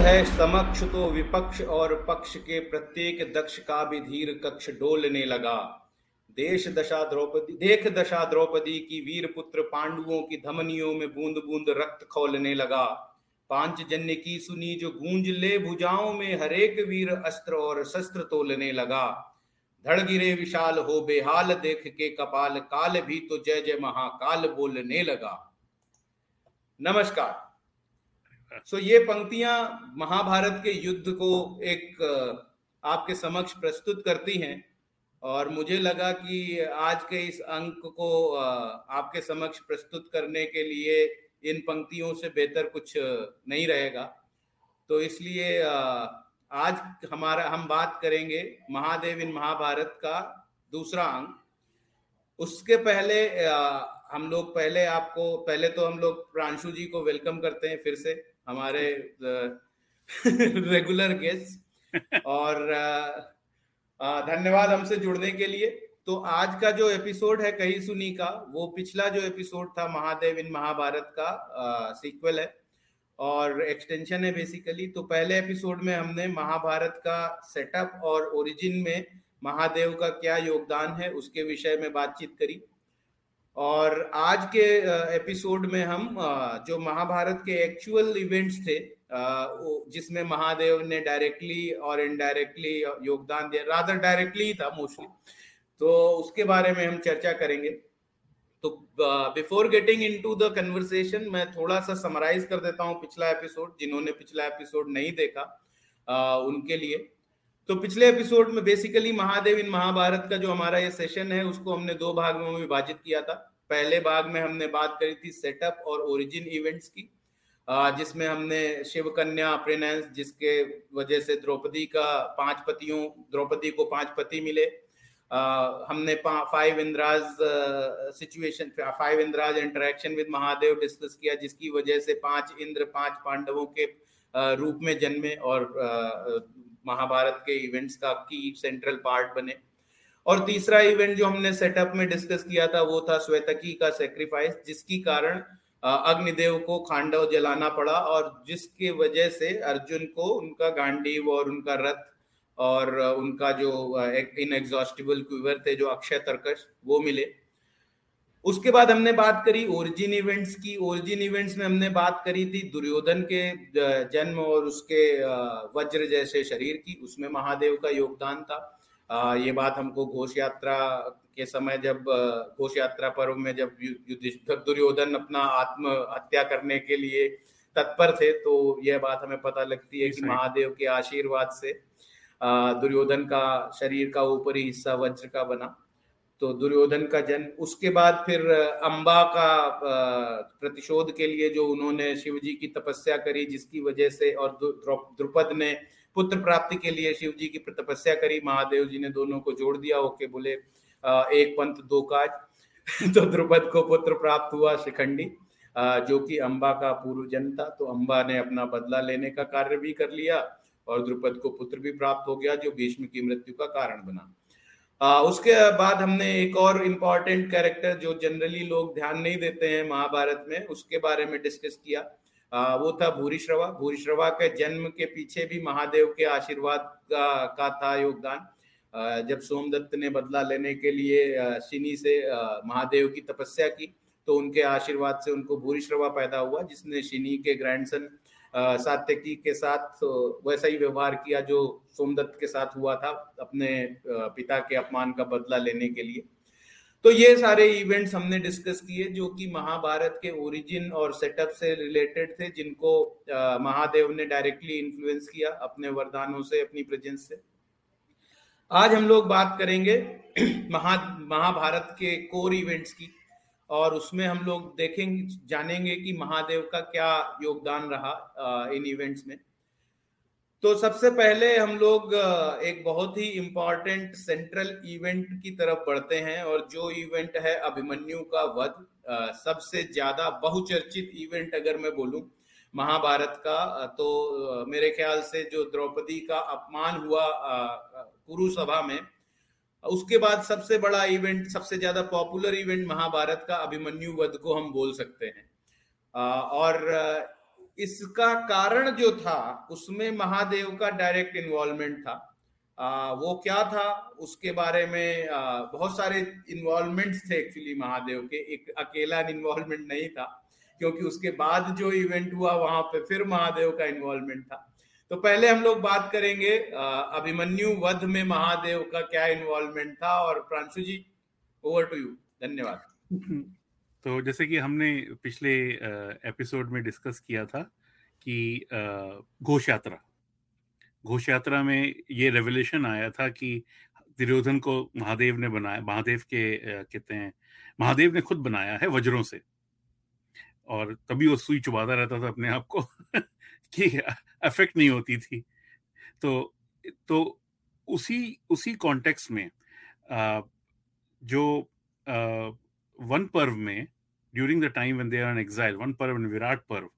है समक्ष तो विपक्ष और पक्ष के प्रत्येक दक्ष का भी धीर कक्ष डोलने लगा। देश दशा द्रौपदी देख दशा द्रौपदी की वीर पुत्र पांडुओं की धमनियों में बूंद बूंद रक्त खोलने लगा। पाँच जन्य की सुनी जो गूंज ले भुजाओं में हरेक वीर अस्त्र और शस्त्र तोलने लगा। धड़ गिरे विशाल हो बेहाल देख के कपाल, काल भी तो जय जय महाकाल बोलने लगा। नमस्कार। सो ये पंक्तियाँ महाभारत के युद्ध को एक आपके समक्ष प्रस्तुत करती हैं और मुझे लगा कि आज के इस अंक को आपके समक्ष प्रस्तुत करने के लिए इन पंक्तियों से बेहतर कुछ नहीं रहेगा। तो इसलिए आज हमारा, हम बात करेंगे महादेव इन महाभारत का दूसरा अंक। उसके पहले हम लोग पहले आपको, पहले तो हम लोग प्रांशु जी को वेलकम करते हैं फिर से। हमारे रेगुलर गेस्ट और धन्यवाद हमसे जुड़ने के लिए। तो आज का जो एपिसोड है, कही सुनी का, वो पिछला जो एपिसोड था महादेव इन महाभारत का सीक्वल है। और एक्सटेंशन है बेसिकली तो पहले एपिसोड में हमने महाभारत का सेटअप और ओरिजिन में महादेव का क्या योगदान है, उसके विषय में बातचीत करी। और आज के एपिसोड में हम जो महाभारत के एक्चुअल इवेंट्स थे जिसमें महादेव ने डायरेक्टली और इनडायरेक्टली योगदान दिया रादर डायरेक्टली था मोस्टली तो उसके बारे में हम चर्चा करेंगे। तो before getting into the conversation मैं थोड़ा सा समराइज कर देता हूँ पिछला एपिसोड जिन्होंने पिछला एपिसोड नहीं देखा उनके लिए। तो पिछले एपिसोड में बेसिकली महादेव इन महाभारत का जो हमारा ये सेशन है, उसको हमने दो भागों में विभाजित किया था। पहले भाग में हमने बात करी थी सेटअप और ओरिजिन इवेंट्स की जिसमें हमने शिव कन्या प्रिनेंस जिसके वजह से द्रौपदी का पाँच पतियों, द्रौपदी को पाँच पति मिले। हमने five Indras situation five Indras interaction with Mahadev discuss किया, जिसकी वजह से पाँच इंद्र, पाँच पांडवों के रूप में जन्मे और महाभारत के इवेंट्स का की सेंट्रल पार्ट बने। और तीसरा इवेंट जो हमने सेटअप में डिस्कस किया था, वो था श्वेतकी का सेक्रीफाइस जिसकी कारण अग्निदेव को खांडव जलाना पड़ा और जिसके वजह से अर्जुन को उनका गांडीव और उनका रथ और उनका जो इन एग्जॉस्टिबल क्यूवर थे, जो अक्षय तर्कश, वो मिले। उसके बाद हमने बात करी ओरिजिन इवेंट्स की। ओरिजिन इवेंट्स में हमने बात करी थी दुर्योधन के जन्म और उसके वज्र जैसे शरीर की, उसमें महादेव का योगदान था। ये बात हमको घोष यात्रा के समय जब घोष यात्रा पर्व में जब दुर्योधन अपना आत्म हत्या करने के लिए तत्पर थे तो यह बात हमें पता लगती है कि महादेव के आशीर्वाद से दुर्योधन का शरीर का ऊपरी हिस्सा वज्र का बना। तो दुर्योधन का जन्म उसके बाद फिर अंबा का प्रतिशोध के लिए जो उन्होंने शिव जी की तपस्या करी जिसकी वजह से और द्रुपद ने पुत्र प्राप्ति के लिए शिव जी की तपस्या करी महादेव जी ने दोनों को जोड़ दिया ओके बोले एक पंथ दो काज। तो द्रुपद को पुत्र प्राप्त हुआ शिखंडी जो कि अंबा का पूर्व जन्म था तो अंबा ने अपना बदला लेने का कार्य भी कर लिया और द्रुपद को पुत्र भी प्राप्त हो गया जो भीष्म की मृत्यु का कारण बना। आ, उसके बाद हमने एक और इंपॉर्टेंट कैरेक्टर जो जनरली लोग ध्यान नहीं देते हैं महाभारत में उसके बारे में डिस्कस किया। वो था भूरिश्रवा भूरिश्रवा के जन्म के पीछे भी महादेव के आशीर्वाद का, का था योगदान। जब सोमदत्त ने बदला लेने के लिए शिनी से महादेव की तपस्या की तो उनके आशीर्वाद से उनको भूरिश्रवा पैदा हुआ जिसने शिनी के ग्रैंडसन सात्यकी के साथ वैसा ही व्यवहार किया जो सोमदत्त के साथ हुआ था अपने पिता के अपमान का बदला लेने के लिए। तो ये सारे इवेंट्स हमने डिस्कस किए जो कि महाभारत के ओरिजिन और सेटअप से रिलेटेड थे, जिनको महादेव ने डायरेक्टली इन्फ्लुएंस किया अपने वरदानों से, अपनी प्रेजेंस से। आज हम लोग बात करेंगे महा, महाभारत के कोर इवेंट्स की और उसमें हम लोग देखेंगे, जानेंगे कि महादेव का क्या योगदान रहा इन इवेंट्स में। तो सबसे पहले हम लोग एक बहुत ही इंपॉर्टेंट सेंट्रल इवेंट की तरफ़ बढ़ते हैं और जो इवेंट है अभिमन्यु का वध सबसे ज़्यादा बहुचर्चित इवेंट अगर मैं बोलूँ महाभारत का तो मेरे ख्याल से जो द्रौपदी का अपमान हुआ कुरु सभा में, उसके बाद सबसे बड़ा इवेंट सबसे ज़्यादा पॉपुलर इवेंट महाभारत का अभिमन्यु वध को हम बोल सकते हैं। और इसका कारण जो था उसमें महादेव का डायरेक्ट इन्वॉल्वमेंट था। आ, वो क्या था उसके बारे में आ, बहुत सारे इन्वॉल्वमेंट्स थे एक्चुअली महादेव के। एक अकेला इन्वॉल्वमेंट नहीं था क्योंकि उसके बाद जो इवेंट हुआ वहाँ पे फिर महादेव का इन्वॉल्वमेंट था। तो पहले हम लोग बात करेंगे अभिमन्यु वध में महादेव का क्या इन्वॉल्वमेंट था और Pranshu ji over to you धन्यवाद। तो जैसे कि हमने पिछले एपिसोड में डिस्कस किया था कि घोष यात्रा। घोष यात्रा में ये रेवल्यूशन आया था कि दुर्योधन को महादेव ने बनाया महादेव के कहते हैं महादेव ने खुद बनाया है वज्रों से। और तभी वो सुई चुबाता रहता था अपने आप को कि अफेक्ट नहीं होती थी। तो तो उसी उसी कॉन्टेक्स्ट में आ, जो आ, वन पर्व में during the time when they are in exile Van Parva Virat Parva,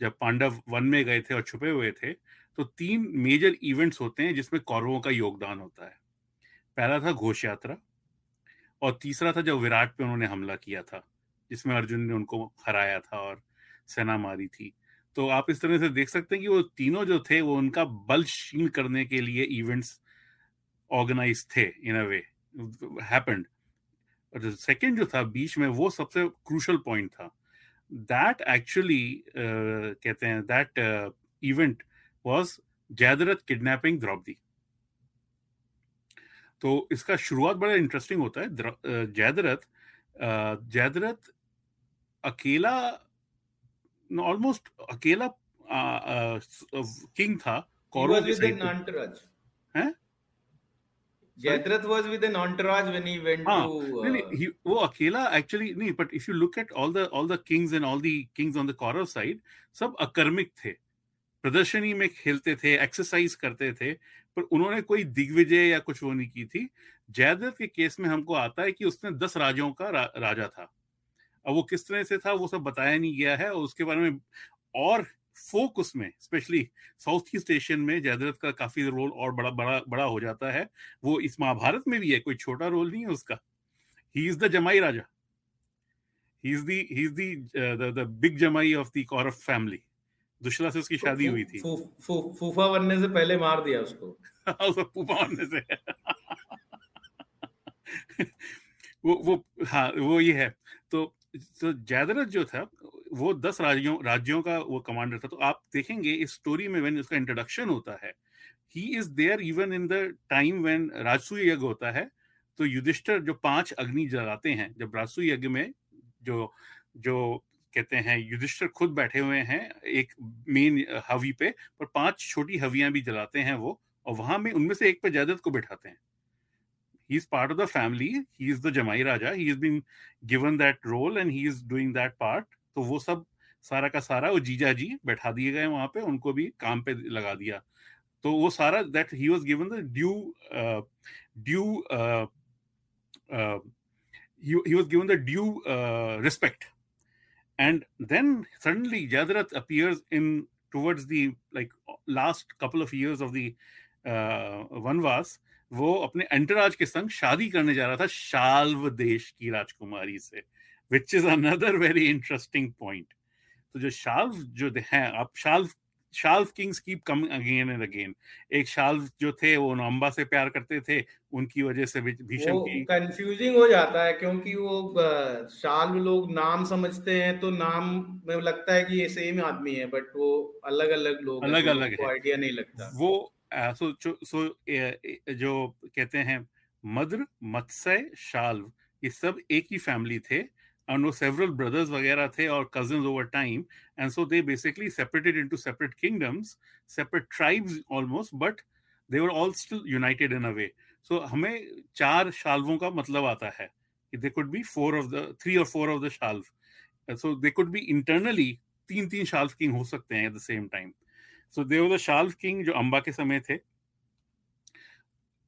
जब पांडव वन में गए थे और छुपे हुए थे तो तीन मेजर इवेंट्स होते हैं जिसमें कौरवों का योगदान होता है। पहला था घोष यात्रा और तीसरा था जब विराट पे उन्होंने हमला किया था, जिसमें अर्जुन ने उनको हराया था और सेना मारी थी। तो आप इस तरह से देख सकते हैं कि वो तीनों जो थे, वो उनका बल क्षीण करने के लिए इवेंट्स ऑर्गेनाइज थे इन अ वे हैपेंड सेकंड जो था बीच में वो सबसे क्रूशल पॉइंट था। दैट एक्चुअली uh, कहते हैं that event was Jayadratha kidnapping Draupadi तो इसका शुरुआत बड़ा इंटरेस्टिंग होता है। जयद्रथ जयद्रथ अकेला ऑलमोस्ट अकेला किंग था कौरव के was with an entourage when he went हाँ, to. नहीं नहीं वो अकेला एक्चुअली नहीं but if you look at all the all the kings and all the kings on the Kaurava side सब अकर्मिक थे प्रदर्शनी में खेलते थे एक्सरसाइज करते थे पर उन्होंने कोई दिग्विजय या कुछ वो नहीं की थी जयद्रथ के केस में हमको आता है कि उसने दस राजों का रा, राजा था अब वो किस तरह से था वो सब बताया नहीं गया है और उसके बारे में और फोक उसमें स्पेशली साउथ ईस्ट एशियन में जयद्रथ का काफ़ी रोल और बड़ा बड़ा बड़ा हो जाता है। वो इस महाभारत में भी है कोई छोटा रोल नहीं है उसका। He is the jamai raja he is the he is the the big jamai of the Kaurava family Dushala से उसकी शादी हुई थी। फूफा बनने से पहले मार दिया उसको फूफा बनने से। वो वो हाँ वो ये है। तो तो जयद्रथ जो था वो दस राज्यों राज्यों का वो कमांडर था तो आप देखेंगे इस स्टोरी में व्हेन उसका इंट्रोडक्शन होता है he is there even in the time when Rajasuya yagya होता है तो युधिष्ठर जो पाँच अग्नि जलाते हैं, जब राजसूय यज्ञ में जो जो कहते हैं युधिष्ठर खुद बैठे हुए हैं एक मेन हवी पे, पर पाँच छोटी हवियाँ भी जलाते हैं वो, और वहाँ में उनमें से एक पे जयदत्त को बैठाते हैं। He is part of the family he is the jamai raja he is been given that role and he is doing that part तो वो सब सारा का सारा वो जीजा जी बैठा दिए गए वहाँ पे, उनको भी काम पे लगा दिया। तो वो सारा that he was given the due due he was given the due respect and then suddenly Jayadratha appears in towards the like last couple of years of the vanvas वो अपने अंतराज के संग शादी करने जा रहा था शाल्व देश की राजकुमारी से। Which is another very interesting point तो जो शाल्व जो हैं आप Shalva Shalva kings keep coming again and again. एक शाल्व जो थे वो नंबा से प्यार करते थे उनकी वजह से भीषम की। कंफ्यूजिंग हो जाता है क्योंकि वो शाल्व लोग नाम समझते हैं तो नाम में लगता है कि ये सेम आदमी है बट वो अलग अलग लोग अलग अलग है। आइडिया नहीं लगता। वो सो सो जो कहते हैं मद्र मत्स्य शाल्व ये सब एक ही फैमिली थे and no several brothers वगैरह थे और cousins over time and so they basically separated into separate kingdoms separate tribes almost but they were all still united in a way so हमें चार शाल्वों का मतलब आता है they could be four of the three or four of the shalv so they could be internally तीन तीन Shalva king हो सकते हैं at the same time so they were the Shalva king जो अंबा के समय थे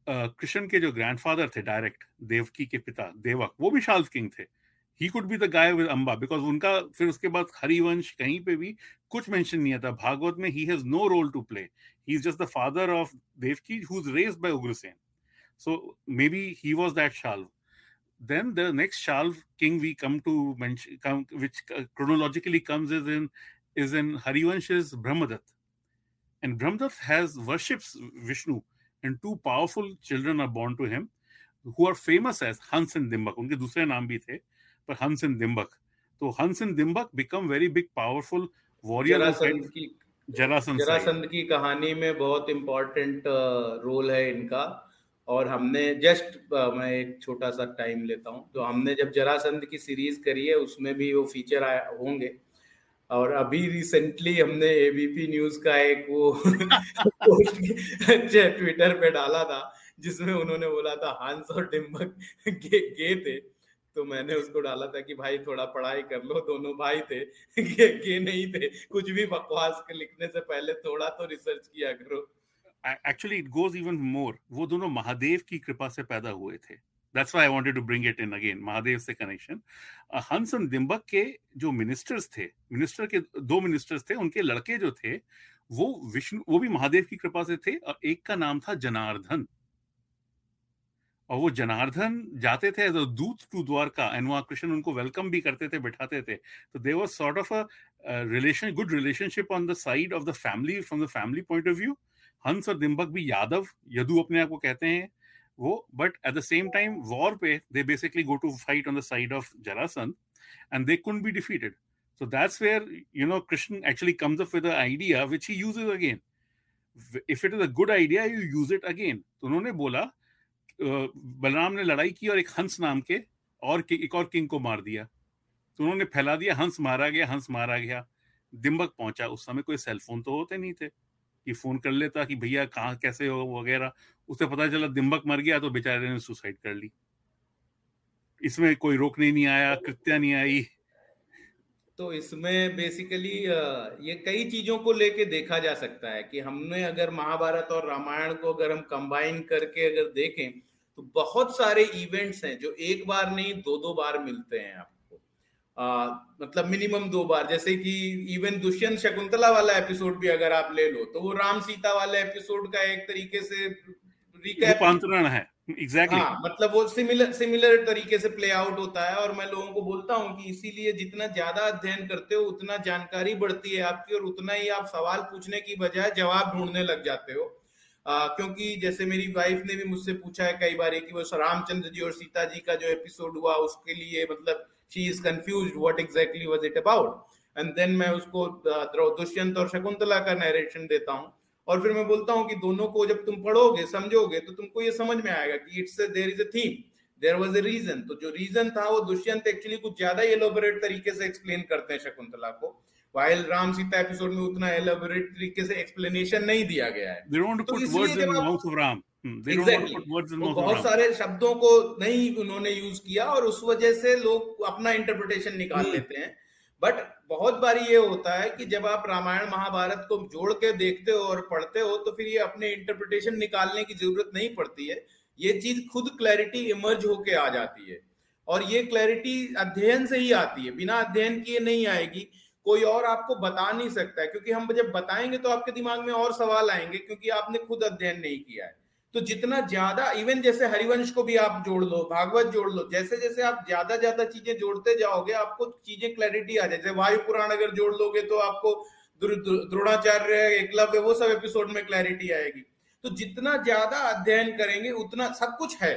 कृष्ण uh, के जो ग्रैंडफादर थे डायरेक्ट देवकी के पिता देवक वो भी शाल्व किंग थे he could be the guy with Amba because उनका फिर उसके बाद हरिवंश कहीं पे भी कुछ मेंशन नहीं आता। भागवत में he has no role to play he is just the father of Devaki who is raised by Ugrasen so may be he was that Shalva then the next Shalva king we come to come which chronologically comes is in is in Harivansh is Brahmadatta and Brahmadatta has worships Vishnu and two powerful children are born to him who are famous as Hans and Dimbhak उनके दूसरे नाम भी थे। पर Hans and Dimbak. तो Hans and Dimbak become very big powerful warrior. Jarasandh की जरासंध जरासंध की कहानी में बहुत इम्पोर्टेंट रोल है इनका और हमने जस्ट मैं एक छोटा सा टाइम लेता हूँ तो हमने जब जरासंध की सीरीज़ करी है उसमें भी वो फीचर आया होंगे और अभी रिसेंटली हमने एबीपी न्यूज़ का एक वो पोस्ट ट्विटर पे डाला था जिसमें उन्होंने बोला था हंस और डिम्बक गे, गे थे तो मैंने उसको डाला था कि भाई थोड़ा पढ़ाई कर लो दोनों भाई थे गे, गे नहीं थे कुछ भी बकवास के लिखने से पहले थोड़ा तो रिसर्च किया करो। Actually it goes even more वो दोनों महादेव की कृपा से पैदा हुए थे। That's why I wanted to bring it in again Mahadev से कनेक्शन हंस और दिम्बक के जो मिनिस्टर्स थे मिनिस्टर के दो मिनिस्टर्स थे उनके लड़के जो थे वो विष्णु वो भी महादेव की कृपा से थे और एक का नाम था जनार्दन। और वो जनार्दन जाते थे अ दूत टू द्वारका एंड वहाँ कृष्ण उनको वेलकम भी करते थे बिठाते थे तो they was sort of a relation good relationship on the side of the family from the family point of view Hans और दिम्बक भी यादव यदु अपने आप को कहते हैं वो but at the same time war पे they basically go to fight on the side of Jarasandh and they could be defeated So that's where you know Krishna actually comes up with an idea which he uses again. If it is a good idea, you use it again. तो उन्होंने बोला बलराम ने लड़ाई की और एक हंस नाम के और एक और किंग को मार दिया। तो उन्होंने फैला दिया, हंस मारा गया, हंस मारा गया। दिम्बक पहुँचा। उस समय कोई सेलफोन तो होते नहीं थे कि फ़ोन कर लेता कि भैया कहाँ, कैसे हो वगैरह। उसे पता चला दिम्बक मर गया तो बेचारे ने सुसाइड कर ली। इसमें कोई रोकने नहीं आया, कृत्या नहीं आई। तो इसमें बेसिकली ये कई चीज़ों को लेके देखा जा सकता है कि हमने अगर महाभारत और रामायण को अगर हम कंबाइन करके अगर देखें तो बहुत सारे इवेंट्स हैं जो एक बार नहीं दो दो बार मिलते हैं आपको। आ, मतलब मिनिमम दो बार जैसे कि इवन दुष्यंत शकुंतला वाला एपिसोड भी अगर आप ले लो तो वो राम सीता वाले एपिसोड का एक तरीके से रूपांतरण है। Exactly exactly. हाँ मतलब वो सिमिलर सिमिलर तरीके से प्ले आउट होता है और मैं लोगों को बोलता हूँ कि इसीलिए जितना ज़्यादा अध्ययन करते हो उतना जानकारी बढ़ती है आपकी और उतना ही आप सवाल पूछने की बजाय जवाब ढूँढने लग जाते हो। आ, क्योंकि जैसे मेरी वाइफ ने भी मुझसे पूछा है कई बार कि वो रामचंद्र जी और सीता जी का जो एपिसोड हुआ उसके लिए मतलब she is confuse what exactly was it about and then मैं उसको दुष्यंत और शकुंतला का नरेशन देता हूँ। और फिर मैं बोलता हूँ कि दोनों को जब तुम पढ़ोगे समझोगे तो तुमको ये समझ में आएगा कि it's there is a theme there was a reason तो जो रीजन था वो दुष्यंत एक्चुअली कुछ ज़्यादा एलोबरेट तरीके से एक्सप्लेन करते हैं शकुंतला को वाइल राम सीता एपिसोड में उतना एलोबरेट तरीके से एक्सप्लेनेशन नहीं दिया गया है। तो इसलिए hmm. तो बहुत सारे शब्दों को नहीं उन्होंने यूज़ किया और उस वजह से लोग अपना इंटरप्रिटेशन निकाल hmm. लेते हैं। बट बहुत बार ये होता है कि जब आप रामायण महाभारत को जोड़ के देखते हो और पढ़ते हो तो फिर ये अपने इंटरप्रिटेशन निकालने की ज़रूरत नहीं पड़ती है। ये चीज़ खुद क्लैरिटी इमर्ज होके आ जाती है। और ये क्लैरिटी अध्ययन से ही आती है। बिना अध्ययन किए नहीं आएगी। कोई और आपको बता नहीं सकता है। क्योंकि हम जब बताएँगे तो आपके दिमाग में और सवाल आएँगे, क्योंकि आपने खुद अध्ययन नहीं किया है। तो जितना ज़्यादा इवन जैसे हरिवंश को भी आप जोड़ लो, भागवत जोड़ लो, जैसे जैसे आप ज़्यादा ज़्यादा चीज़ें जोड़ते जाओगे, आपको चीज़ें क्लैरिटी आ जाए। जैसे वायु पुराण अगर जोड़ लोगे तो आपको द्रोणाचार्य, एकलव्य, वो सब एपिसोड में क्लैरिटी आएगी। तो जितना ज़्यादा अध्ययन करेंगे, उतना सब कुछ है।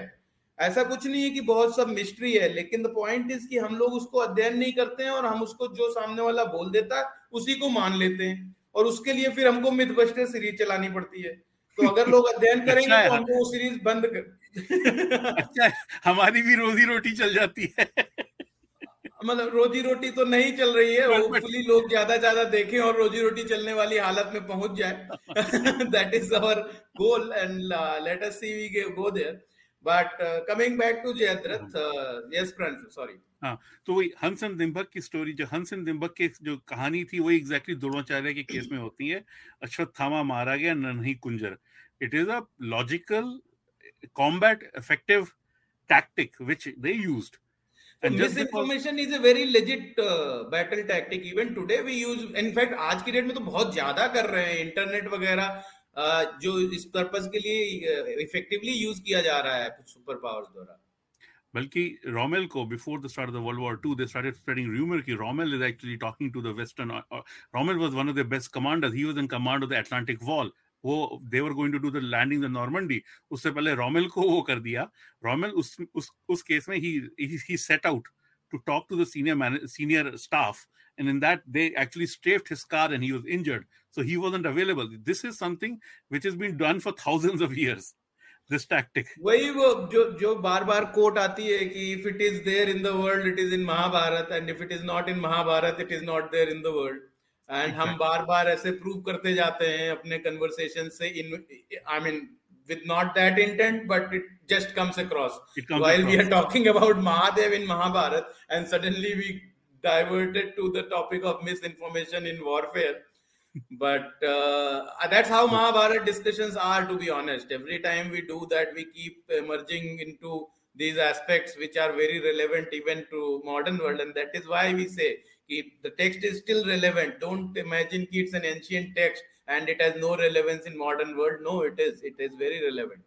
ऐसा कुछ नहीं है कि बहुत सब मिस्ट्री है, लेकिन द पॉइंट इज़ कि हम लोग उसको अध्ययन नहीं करते हैं और हम उसको जो सामने वाला बोल देता है, उसी को मान लेते हैं। और उसके लिए फिर हमको मिथ बस्टर सीरीज़ चलानी पड़ती है। तो अगर लोग अध्ययन अच्छा करेंगे अच्छा तो हमको वो सीरीज़ बंद कर अच्छा हमारी भी रोजी रोटी चल जाती है। मतलब रोजी रोटी तो नहीं चल रही है होपफुली लोग ज़्यादा ज़्यादा देखें और रोजी रोटी चलने वाली हालत में पहुँच जाए। That is our goal and let us see we go there but coming back to Jayadratha yes sorry हाँ तो वही हंसन दिम्बक की स्टोरी जो हंसन दिम्बक की जो कहानी थी वही एग्जैक्टली द्रोणाचार्य के केस में होती है। अश्वत्थामा मारा गया नहीं कुंजर। It is a logical combat effective tactic which they used. And misinformation is a very legit uh, battle tactic. Even today we use in fact आज की डेट में तो बहुत ज़्यादा कर रहे हैं इंटरनेट वगैरह। जो इस पर्पस के लिए इफेक्टिवली यूज़ किया जा रहा है कुछ सुपर पावर्स द्वारा। बल्कि रोमेल को before the start of the world war two they started spreading rumour कि Rommel is actually talking to the western Rommel was one of the best commanders he was in command of the Atlantic wall वो they were going to do the landing the Normandy उससे पहले Rommel को वो कर दिया। Rommel उस उस उस केस में he he set out to talk to the senior senior staff and in that they actually strafed his car and he was injured so he wasn't available this is something which has been done for thousands of years this tactic वही वो जो जो बार बार coat आती है कि if it is there in the world it is in Mahabharata and if it is not in Mahabharata it is not there in the world and हम बार बार ऐसे प्रूव करते जाते हैं अपने कन्वर्सेशन से in I mean with not that intent, but it just comes across. comes While across. we are talking about Mahadev in Mahabharat, and suddenly we diverted to the topic of misinformation in warfare. but uh, that's how Mahabharat discussions are, to be honest. Every time we do that, we keep emerging into these aspects which are very relevant even to modern world, and that is why we say the text is still relevant. Don't imagine it's an ancient text and it has no relevance in modern world. No, it is. It is very relevant.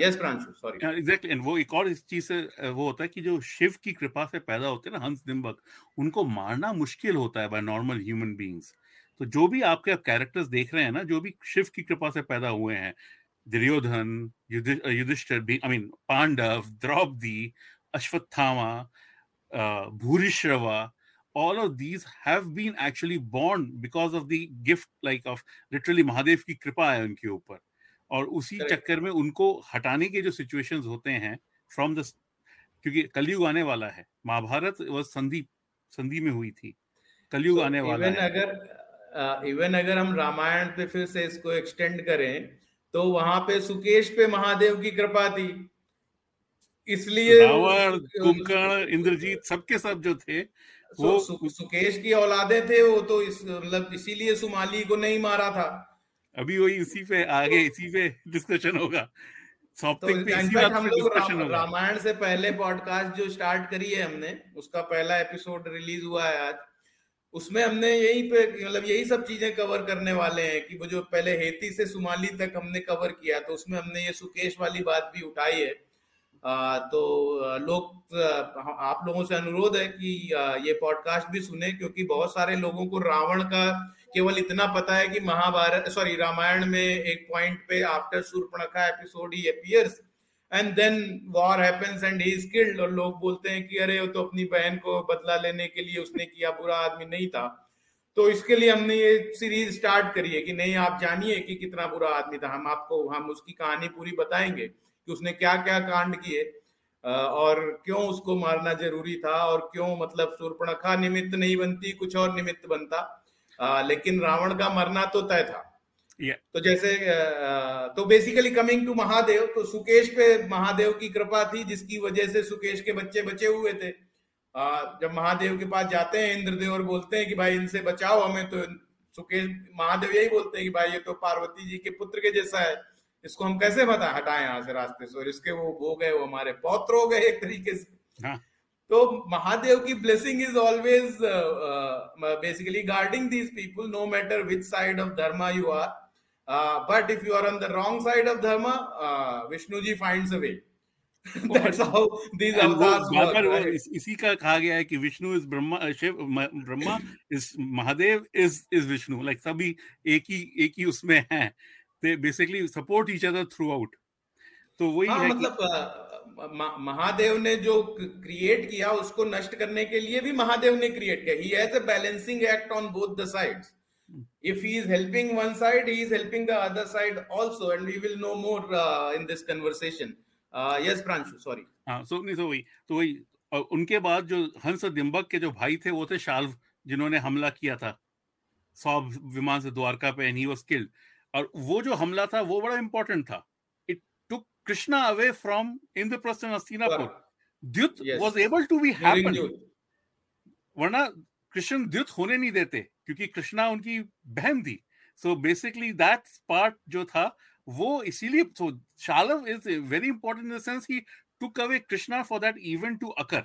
Yes Pranshu sorry exactly and वो एक और इस चीज़ से वो होता है कि जो शिव की कृपा से पैदा होते हैं ना, हंस दिम्बक, उनको मारना मुश्किल होता है बाय नॉर्मल ह्यूमन बीइंग्स तो जो भी आपके आप कैरेक्टर्स देख रहे हैं ना, जो भी शिव की कृपा से पैदा हुए हैं, Duryodhana Yudhishthira I mean Pandava, Draupadi, Ashwatthama Bhurishrava, all of these have been actually born because of the gift, like, of literally Mahadev की कृपा है उनके ऊपर. और उसी चक्कर में उनको हटाने के जो सिचुएशंस होते हैं फ्रॉम द क्योंकि कलयुग आने वाला है महाभारत वह संधि संधि में हुई थी कलयुग so, आने वाला है। अगर इवन अगर हम रामायण पे फिर से इसको एक्सटेंड करें तो वहाँ पे सुकेश पे महादेव की कृपा थी। इसलिए रावण कुंभकर्ण इंद्रजीत सबके सब जो थे वो सु, सुकेश की औलादे थे वो तो इस मतलब इसीलिए सुमाली को नहीं मारा था। अभी वही इसी पे आगे इसी पे डिस्कशन होगा। तो हम लोग रामायण से पहले पॉडकास्ट जो स्टार्ट करी है हमने उसका पहला एपिसोड रिलीज़ हुआ है आज। उसमें हमने यही पे मतलब यही सब चीज़ें कवर करने वाले हैं कि वो जो पहले हेती से सुमाली तक हमने कवर किया तो उसमें हमने ये सुकेश वाली बात भी उठाई है। आ, तो लोग आप लोगों से अनुरोध है कि ये पॉडकास्ट भी सुने क्योंकि बहुत सारे लोगों को रावण का केवल इतना पता है कि महाभारत सॉरी रामायण में एक पॉइंट पे after Surpanakha episode he appears and then war happens and he is killed और लोग बोलते हैं कि अरे, वो तो अपनी बहन को बदला लेने के लिए उसने किया, बुरा आदमी नहीं था। तो इसके लिए हमने ये सीरीज़ स्टार्ट करी है कि नहीं, आप जानिए कि कितना बुरा आदमी था। हम आपको, हम उसकी कहानी पूरी बताएँगे कि उसने क्या क्या कांड किए और क्यों उसको मारना ज़रूरी था और क्यों मतलब सूर्पणखा निमित्त नहीं बनती, कुछ और निमित्त बनता। लेकिन रावण का मरना तो तय था yeah. तो जैसे तो बेसिकली कमिंग टू महादेव तो सुकेश पे महादेव की कृपा थी जिसकी वजह से सुकेश के बच्चे बचे हुए थे जब महादेव के पास जाते हैं इंद्रदेव और बोलते हैं कि भाई इनसे बचाओ हमें तो सुकेश महादेव यही बोलते हैं कि भाई ये तो पार्वती जी के पुत्र के जैसा है इसको हम कैसे बता हटाए यहाँ से रास्ते से और इसके वो हो गए वो हमारे पौत्र हो गए एक तरीके से हाँ. तो महादेव की blessing is always basically guarding these people no matter which side of dharma you are but if you are on the wrong side of dharma Vishnu ji finds a way That's how these avatars work, right? इस, इसी का कहा गया है कि Vishnu is Brahma Shiva Brahma is Mahadev is is Vishnu like सभी एक ही एक ही उसमें हैं. They basically support each other throughout. तो वही हाँ, है मतलब कि... महादेव ने जो क्रिएट किया उसको नष्ट करने के लिए भी महादेव ने क्रिएट किया। He has a balancing act on both the sides if he is helping one side he is helping the other side also and we will know more uh, in this conversation. Uh, yes pranshu हाँ so नहीं तो वही तो वही उनके बाद जो हंस दिम्बक के जो भाई थे वो थे शाल्व जिन्होंने हमला किया था। सौ विमान से द्वारका पे एंड ही वाज किल्ड और वो जो हमला था वो बड़ा इंपॉर्टेंट था। Took Krishna away from Indraprastha and Hastinapur द्युत was able to be happen वरना कृष्ण द्युत होने नहीं देते क्योंकि कृष्णा उनकी बहन थी सो बेसिकली दैट पार्ट जो था वो इसीलिए so Shalva is very important in the sense he took away Krishna for that event to occur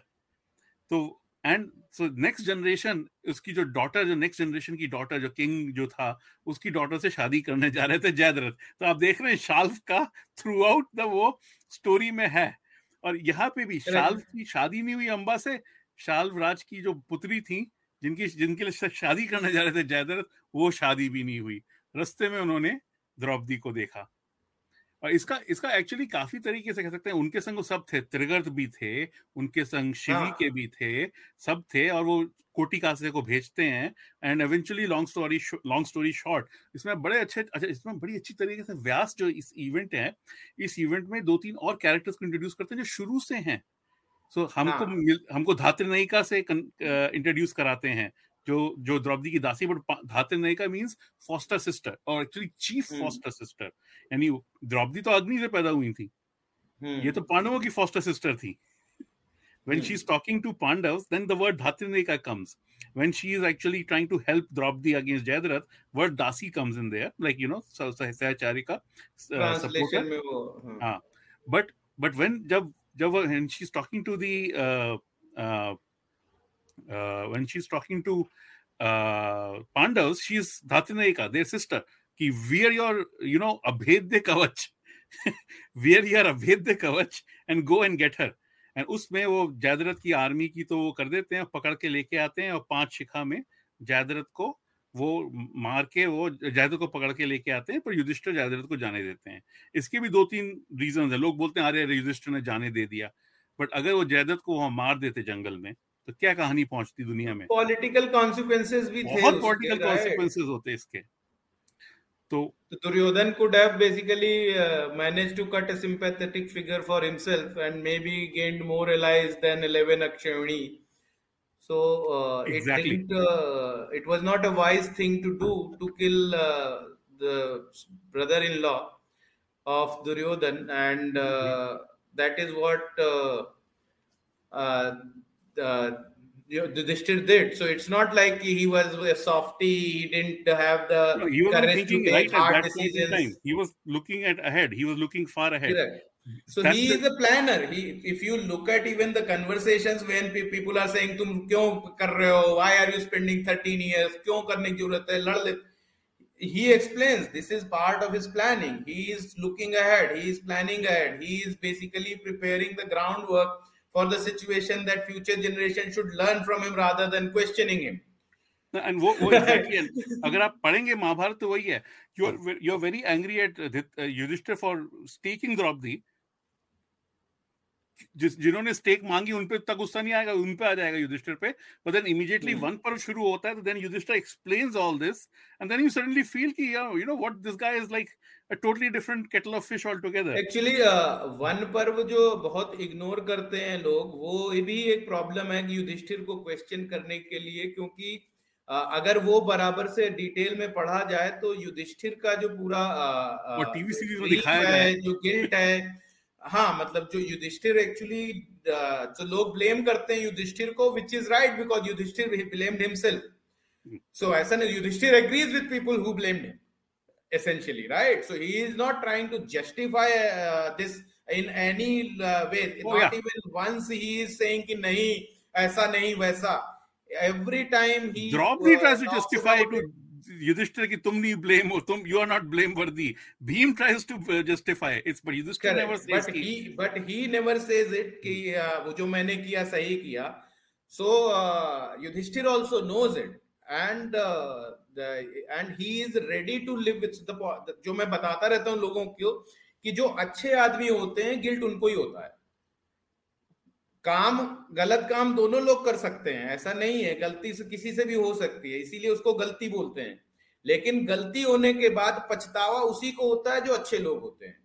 तो एंड सो नेक्स्ट जनरेशन उसकी जो डॉटर जो नेक्स्ट जनरेशन की डॉटर जो किंग जो था उसकी डॉटर से शादी करने जा रहे थे जयद्रथ। तो आप देख रहे हैं शाल्फ का थ्रू आउट द वो स्टोरी में है। और यहाँ पे भी शाल्फ की शादी नहीं हुई अंबा से शाल्व राज की जो पुत्री थी जिनकी जिनके लिए शादी करने जा रहे थे जयद्रथ वो शादी भी नहीं हुई। रस्ते में उन्होंने द्रौपदी को देखा। और इसका इसका एक्चुअली काफ़ी तरीके से कह सकते हैं उनके संग वो सब थे त्रिगर्त भी थे उनके संग शिवी हाँ. के भी थे सब थे और वो कोटी कासे को भेजते हैं and eventually long story long story short इसमें बड़े अच्छे अच्छा इसमें बड़ी अच्छी तरीके से व्यास जो इस इवेंट है इस इवेंट में दो तीन और कैरेक्टर्स को इंट्रोड्यूस करते हैं जो शुरू से हैं सो so, हमको हाँ. हमको धात्र नयिका से इंट्रोड्यूस कराते हैं जो जो द्रौपदी की दासी बट धात्र नयिका मींस फॉस्टर सिस्टर और एक्चुअली चीफ फॉस्टर सिस्टर यानी द्रौपदी तो अग्नि से पैदा हुई थी ये तो पांडवों की फॉस्टर सिस्टर थी when hmm. she's talking to Pandavas, then the word Dhatrinika comes. When she is actually trying to help Draupadi against Jayadratha, word Dasi comes in there, like you know, Sahacharika uh, supporter. हाँ, but but when जब जब when she's talking to the uh, uh, uh, when she's talking to uh, Pandavas, she's Dhatinayika, their sister. Ki wear your, you know, abhedya kavach. wear your abhedya kavach and go and get her. And उसमें वो जयद्रथ की army की तो वो कर देते हैं पकड़ के लेके आते हैं और पाँच शिखा में जयद्रथ को वो मार के वो जयद्रथ को पकड़ के लेके आते हैं पर युधिष्ठिर जयद्रथ को जाने देते हैं इसके भी दो तीन रीजन है लोग बोलते हैं अरे युधिष्ठिर ने जाने दे दिया बट अगर वो जयद्रथ को वहाँ मार देते जंगल में तो क्या कहानी पहुँचती दुनिया में? पॉलिटिकल कॉन्सिक्वेंसेज भी थे पॉलिटिकल कॉन्सिक्वेंसेज होते इसके। तो Duryodhana could have basically manage to cut a sympathetic figure for himself and maybe gained more allies than 11 अक्षयणी so it didn't it was not a wise thing to do to kill the brother in law of Duryodhana and that is what uh, you know, did. So it's not like he was a softy. He didn't have the no, courage thinking, to take right, hard decisions. He was looking at ahead. He was looking far ahead. Correct. So That's he the... is a planner. He, if you look at even the conversations when pe- people are saying, "Tum kyon kar rahe ho? Why are you spending 13 years? Kyon karne hai? He explains this is part of his planning. He is looking ahead. He is planning ahead. He is basically preparing the groundwork for the situation that future generation should learn from him rather than questioning him. And वो वो exactly अगर आप पढ़ेंगे महाभारत तो वही है you are you are very angry at uh, Yudhishthir for taking Draupadi जिस जिन्होंने स्टेक मांगी उन पे इतना गुस्सा नहीं आएगा उन पे आ जाएगा युधिष्ठिर पे। बट देन इमीडिएटली वन पर्व शुरू होता है तो then Yudhishthira explains all this and then you suddenly feel कि you know what this guy is like a totally different kettle of fish altogether. Actually one पर्व जो बहुत इग्नोर करते हैं लोग वो भी एक प्रॉब्लम है कि युधिष्ठिर को क्वेश्चन करने के लिए क्योंकि uh, अगर वो बराबर से डिटेल में पढ़ा जाए तो युधिष्ठिर का जो पूरा टीवी सीरीज़ में दिखाया है जो गिल्ट है हाँ मतलब जो युधिष्ठिर एक्चुअली जो लोग ब्लेम करते हैं युधिष्ठिर को which is right because Yudhishthira blamed himself so ऐसा नहीं Yudhishthira agrees with people who blamed him essentially right so he is not trying to justify uh, this in any uh, way oh, not yeah. even once he is saying ki nahi aisa nahi waisa every time he Draupadi uh, tries to justify to Yudhishthira ki tum nahi blame or tum you are not blameworthy Bhim tries to uh, justify it's but Yudhishthira never says but he but he never says it ki uh, wo jo maine kiya sahi kiya so uh, Yudhishthira also knows it and uh, the, and he is ready to live with the जो मैं बताता रहता हूँ लोगों को कि जो अच्छे आदमी होते हैं गिल्ट उनको ही होता है काम गलत काम दोनों लोग कर सकते हैं ऐसा नहीं है गलती से किसी से भी हो सकती है इसीलिए उसको गलती बोलते हैं। लेकिन गलती होने के बाद पछतावा उसी को होता है जो अच्छे लोग होते हैं।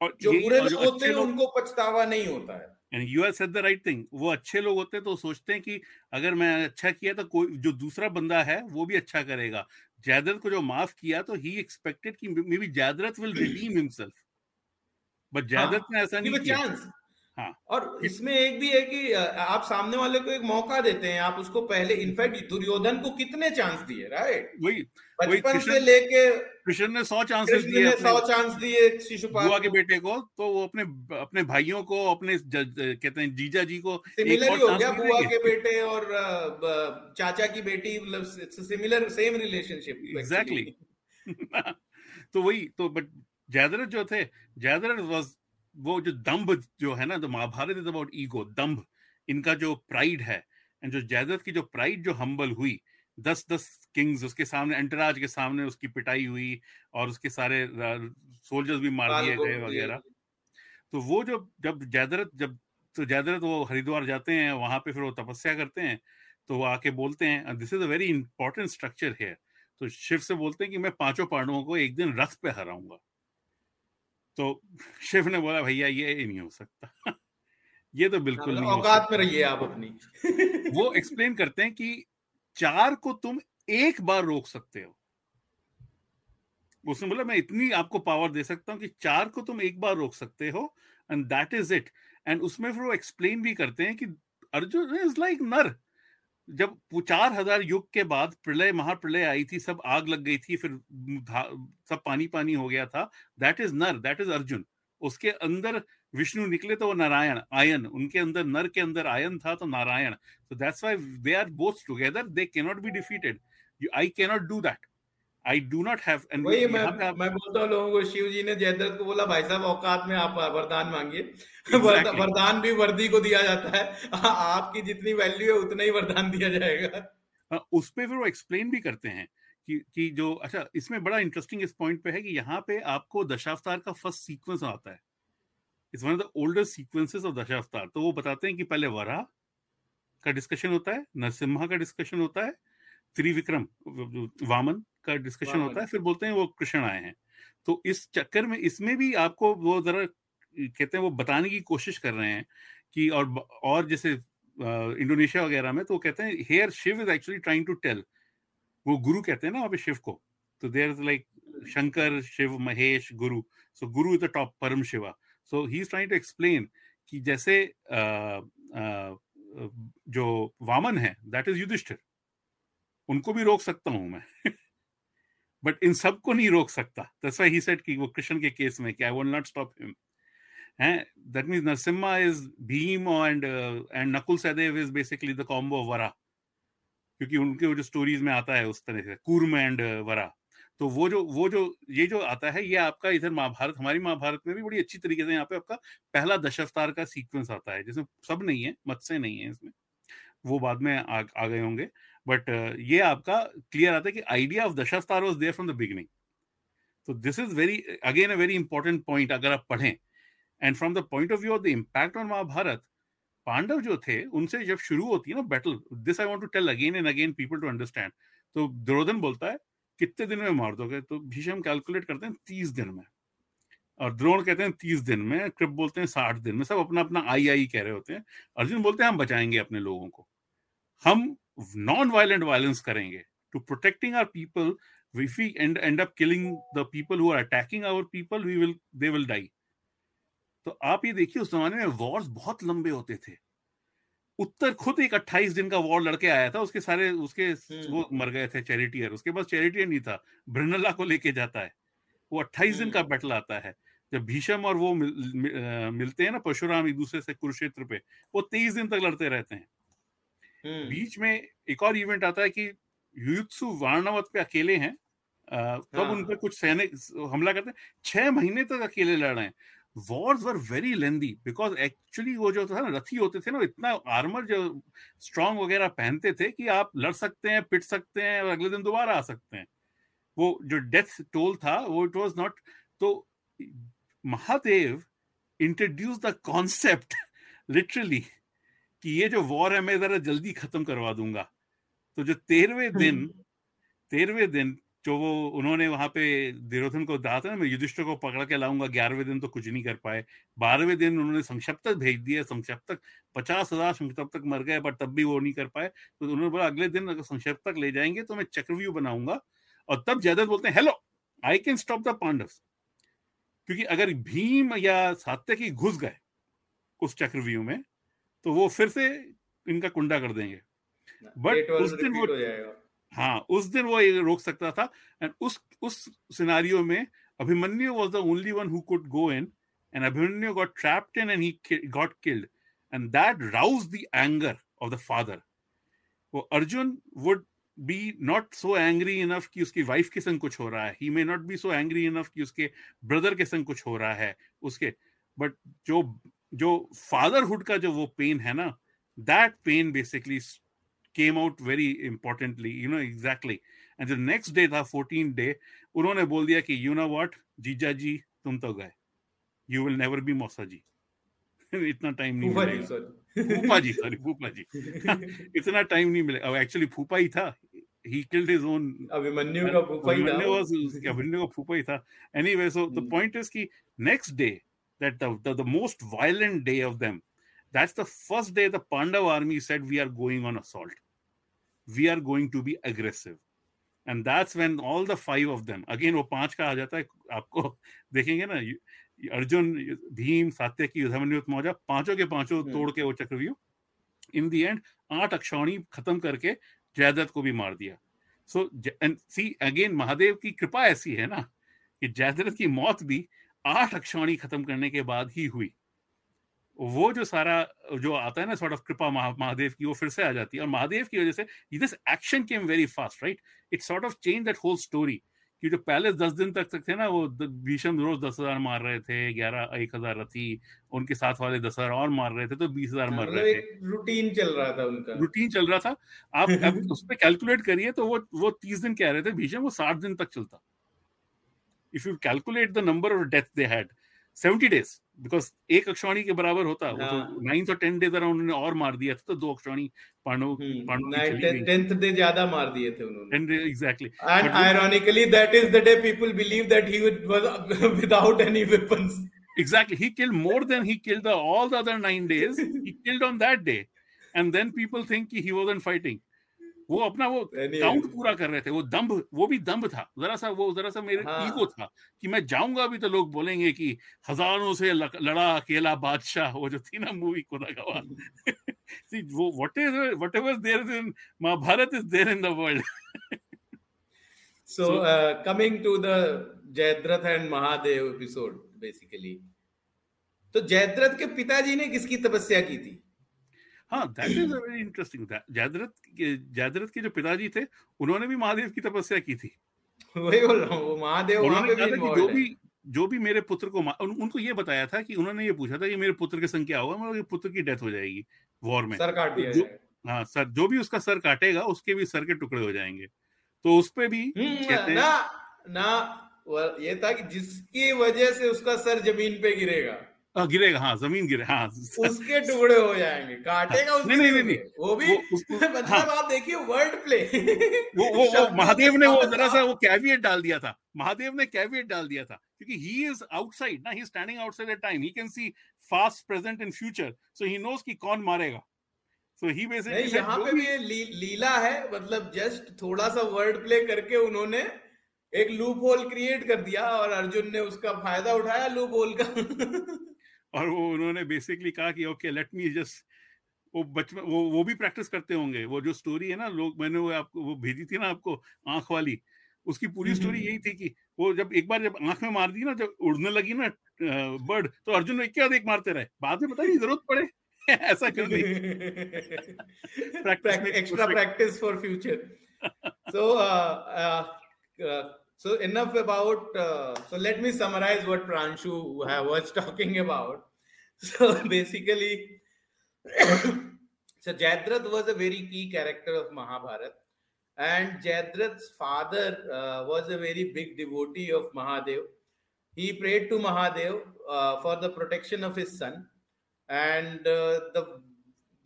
और जो बुरे लोग होते हैं उनको पछतावा नहीं होता है। And you have said the right thing वो अच्छे लोग होते हैं तो सोचते हैं कि अगर मैं अच्छा किया तो कोई जो दूसरा बंदा है वो भी अच्छा करेगा। जयद्रथ को जो माफ़ किया तो ही एक्सपेक्टेड कि maybe Jayadratha will redeem himself but Jayadratha ने ऐसा नहीं किया। हाँ। और इसमें एक भी है कि आप सामने वाले को एक मौका देते हैं आप उसको पहले इनफैक्ट दुर्योधन को कितने चांस दिए राइट? वही बचपन से लेके कृष्ण ने सौ चांसेस दिए सौ चांस दिए शिशुपाल के। बेटे को तो वो अपने अपने भाइयों को अपने कहते हैं जीजा जी को सिमिलर ही हो गया बुआ के बेटे और चाचा की बेटी मतलब सिमिलर सेम रिलेशनशिप एग्जैक्टली तो वही तो बट जयद्रथ जो थे जयद्रथ वाज वो जो दम्भ जो है ना the Mahabharata is about ego दम्भ इनका जो प्राइड है एंड जो जयद्रथ की जो प्राइड जो हम्बल हुई दस दस किंग्स उसके सामने एंटराज के सामने उसकी पिटाई हुई और उसके सारे सोल्जर्स भी मार दिए गए वगैरह। तो वो जो जब जयद्रथ जब तो जयद्रथ वो हरिद्वार जाते हैं वहाँ पे फिर वो तपस्या करते हैं तो वो आके बोलते हैं this is a very important structure है तो शिव से बोलते हैं कि मैं पाँचों पांडवों को एक दिन रथ पे हराऊँगा। तो शिव ने बोला भैया ये नहीं हो सकता। ये तो बिल्कुल नहीं औकात में रहिए आप अपनी। वो एक्सप्लेन करते हैं कि चार को तुम एक बार रोक सकते हो। उसने बोला मैं इतनी आपको पावर दे सकता हूँ कि चार को तुम एक बार रोक सकते हो and that is it and उसमें फिर वो एक्सप्लेन भी करते हैं कि अर्जुन इज़ लाइक नर। जब चार हज़ार युग के बाद प्रलय, महाप्रलय आई थी, सब आग लग गई थी, फिर सब पानी पानी हो गया था। That is Nara that is Arjuna उसके अंदर विष्णु निकले तो वो नारायण, आयन। उनके अंदर नर के अंदर आयन था तो Narayana. So that's why they are both together they cannot be defeated I i not do that. I do not have वही मैं. मैं बोलता हूँ लोगों को शिव जी ने जयद्रथ को बोला भाई साहब औकात में आप वरदान मांगिए exactly. वरदान भी वर्दी को दिया जाता है आपकी जितनी वैल्यू है उतना ही वरदान दिया जाएगा उस पे फिर वो एक्सप्लेन भी करते हैं कि कि जो अच्छा इसमें बड़ा इंटरेस्टिंग इस पॉइंट पे है कि यहाँ पे आपको दशावतार का फ़र्स्ट सीक्वेंस आता है it's one of the older sequences of Dashavatara तो वो बताते हैं कि पहले वरा का डिस्कशन होता है नरसिम्हा का डिस्कशन होता है त्रिविक्रम वामन का डिस्कशन होता है फिर बोलते हैं वो कृष्ण आए हैं। तो इस चक्कर में इसमें भी आपको वो जरा कहते हैं वो बताने की कोशिश कर रहे हैं कि और और जैसे इंडोनेशिया वगैरह में तो कहते हैं here Shiva is actually trying to tell वो गुरु कहते हैं ना वहाँ पे शिव को। तो there is like Shankar Shiva Mahesh guru. So guru is the top Param Shiva. So he is trying to explain कि जैसे आ, आ, जो वामन है दैट इज़ युधिष्ठिर। उनको भी रोक सकता हूँ मैं। बट इन सबको नहीं रोक सकता। दैट्स व्हाई ही सेड कि वो कृष्ण के केस में कि I will not stop him हैं? That means Narasimha is Bhima and and Nakula Sahadeva is basically the combo of Varaha क्योंकि उनके जो स्टोरीज में आता है उस तरह से कूर्म एंड वरा तो वो जो वो जो ये जो आता है ये आपका इधर महाभारत हमारी महाभारत में भी बड़ी अच्छी तरीके से यहाँ पे आपका पहला दशावतार का सीक्वेंस आता है जिसमें सब नहीं है मत्स्य नहीं है इसमें। वो बाद में आ, आ गए होंगे। बट uh, ये आपका क्लियर आता है कि idea of Dashavatara was there from the beginning तो this is very again a very important point अगर आप पढ़ें. And from the point of view of the impact on Mahabharata Pandava जो थे उनसे जब शुरू होती है ना battle this I want to tell again and again people to understand तो दुर्योधन बोलता है कितने दिन में मार दोगे? तो भीषम कैलकुलेट करते हैं तीस दिन में. और द्रोण कहते हैं तीस दिन में कृप बोलते हैं साठ दिन में. सब अपना अपना आई आई कह रहे होते हैं. अर्जुन बोलते हैं हम बचाएँगे अपने लोगों को. हम नॉन वायलेंट वायलेंस करेंगे to protecting our people if we end end up killing the people who are attacking our people we will they will die तो आप ये देखिए उस जमाने में वॉर्स बहुत लंबे होते थे उत्तर खुद एक 28 दिन का वॉर लड़के आया था उसके सारे उसके हम्म। वो मर गए थे चैरिटियर उसके पास चैरिटियर नहीं था ब्रनला को लेके जाता है वो 28 दिन का बैटल हम्म। आता है जब भीषम और वो मिल, मिल, मिलते हैं ना परशुराम एक दूसरे से कुरुक्षेत्र पे वो तेईस दिन तक लड़ते रहते हैं। बीच में एक और इवेंट आता है कि युयुत्सु वारणावत पे अकेले हैं। तब हाँ। उन पर कुछ सैनिक हमला करते हैं। छह महीने तक अकेले लड़ रहे हैं। Wars were very lengthy because actually वो जो था ना रथी होते थे ना इतना आर्मर जो स्ट्रॉन्ग वगैरह पहनते थे कि आप लड़ सकते हैं पिट सकते हैं और अगले दिन दोबारा आ सकते हैं। वो जो डेथ टोल था वो इट वॉज़ नॉट तो Mahadev introduce the concept literally कि ये जो वॉर है मैं जरा जल्दी खत्म करवा दूँगा। तो जो तेरहवें दिन। तेरहवें दिन जो वो उन्होंने वहाँ पे दुर्योधन को कहा था ना मैं युधिष्ठिर को पकड़ के लाऊँगा ग्यारहवें दिन तो कुछ नहीं कर पाए। बारहवें दिन उन्होंने संक्षप्तक भेज दिया संक्षप्तक पचास हज़ार संक्षप्तक मर गए पर तब भी वो नहीं कर पाए। तो उन्होंने बोला अगले दिन अगर संक्षप्तक ले जाएँगे तो मैं चक्रव्यूह बनाऊँगा। और तब जयद्रथ बोलते हैं hello I can stop the Pandava क्योंकि अगर भीम या सात्यकी घुस गए उस चक्रव्यूह में तो वो फिर से इनका कुंडा कर देंगे। बट उस दिन वो हाँ उस दिन वो रोक सकता था एंड उस उस सिनारियो में Abhimanyu was the only one who could go in and Abhimanyu got trapped in and he got killed and that rouse the anger of the father वो Arjuna would be not so angry enough कि उसकी wife के संग कुछ हो रहा है। He may not be so angry enough कि उसके ब्रदर के संग कुछ हो रहा है उसके। बट जो जो फादरहुड का जो वो पेन है ना that pain basically came out very importantly you know exactly and जो नेक्स्ट डे था फोर्टीन डे उन्होंने बोल दिया कि यू नो व्हाट जीजा जी तुम तो गए। यू विल नेवर बी मौसा जी. इतना टाइम नहीं मिलेगा। फूफा जी सॉरी फूफा जी। इतना टाइम नहीं मिलेगा एक्चुअली फूफा ही था। He killed his own Abhimanyu का फूफा ही था। अभिमन्यु was अभिमन्यु का फूफा ही था। Anyway so the point is कि next day that the, the the most violent day of them that's the first day the Pandav army said we are going on assault we are going to be aggressive and that's when all the five of them again वो पाँच का आ जाता है आपको देखेंगे ना अर्जुन भीम सात्यकी युधामन्यु मौजा पाँचों के पाँचों तोड़ के वो चक्रव्यूह इन दी एंड आठ अक्षौणी खत्म करके जयदत्त को भी मार दिया सो सी अगेन महादेव की कृपा ऐसी है ना कि जयद्रथ की मौत भी आठ अक्षौणी खत्म करने के बाद ही हुई। वो जो सारा जो आता है ना सॉर्ट ऑफ़ कृपा महादेव की वो फिर से आ जाती है। और महादेव की वजह से this action came very fast right it sort of change that whole story कि जो पहले दस दिन तक तक थे ना वो भीषम रोज दस हज़ार मार रहे थे ग्यारह एक हज़ार रथी उनके साथ वाले दस हज़ार और मार रहे थे तो बीस हज़ार मार रहे थे। रूटीन चल रहा था उनका। रूटीन चल रहा था। आप अब उस पर कैलकुलेट करिए तो वो वो तीस दिन कह रहे थे भीषम वो साठ दिन तक चलता। If you calculate the number of death they had seventy days because एक अक्षवाणी के बराबर होता हाँ. वो तो नाइन्थ और टेंथ डे अराउंड उन्होंने और मार दिया था तो दो अक्षवाणी पांडव पांडव टेंथ डे ज़्यादा मार दिए थे उन्होंने। Tenth day exactly and ironically that is the day people believe that he was without any weapons exactly. He killed more than he killed the, all the other nine days. He killed on that day. And then people think he wasn't fighting. वो अपना वो count पूरा कर रहे थे वो दम्भ वो भी दम्भ था। जरा सा वो जरा सा मेरे हाँ. ईगो था कि मैं जाऊँगा भी तो लोग बोलेंगे कि हज़ारों से लड़ा अकेला बादशाह वो जो थी ना मूवी खुदा गवाह सी वो what is whatever there in Mahabharata is there in the world so coming to the Jayadratha and Mahadev episode basically तो जयद्रथ के पिताजी ने किसकी तपस्या की थी? हाँ that is very interesting Jayadratha Jayadratha के जो पिताजी थे उन्होंने भी महादेव की तपस्या की थी। वही बोल रहा हूँ महादेव वहाँ पे भी जो भी जो भी मेरे पुत्र को उन, उनको ये बताया था कि उन्होंने ये पूछा था कि मेरे पुत्र के संग क्या होगा मतलब पुत्र की डेथ हो जाएगी वॉर में। सर काट दिया जो, हाँ सर जो भी उसका सर काटेगा उसके भी सर के टुकड़े हो जाएँगे। तो उस पे भी हम्म, कहते ना ना ये था कि जिसकी वजह से उसका सर ज़मीन पे गिरेगा। आ, गिरेगा हाँ ज़मीन गिरे हाँ उसके टुकड़े हो जाएँगे काटेगा उसके नहीं नहीं नहीं वो भी वो, मतलब हाँ, आप देखिए वर्ड प्ले वो वो, वो महादेव ने वो जरा सा वो कैवियट डाल दिया था महादेव ने कैवियट डाल दिया था क्योंकि ही इज़ आउटसाइड ना he standing outside at time he can see past present in future so he knows कि कौन मारेगा। सो ही बेसिकली यहाँ पे भी ये लीला है मतलब जस्ट थोड़ा सा वर्ड प्ले करके उन्होंने एक लूप होल क्रिएट कर दिया और अर्जुन ने उसका फ़ायदा उठाया लूप होल का। और वो उन्होंने बेसिकली कहा कि ओके लेट मी जस्ट वो बचपन वो वो भी प्रैक्टिस करते होंगे। वो जो स्टोरी है ना लोग मैंने वो आपको वो भेजी थी ना आपको आँख वाली उसकी पूरी स्टोरी हम्म, यही थी कि वो जब एक बार जब आँख में मार दी ना जब उड़ने लगी ना बर्ड तो अर्जुन एक क्या देख मारते रहे? बाद में पता नहीं ज़रूरत पड़े। ऐसा कर दी extra practice for future so So enough about. Uh, so let me summarize what Pranshu was talking about. So basically, so Jayadrath was a very key character of Mahabharata, and Jayadrath's father uh, was a very big devotee of Mahadev. He prayed to Mahadev uh, for the protection of his son, and uh, the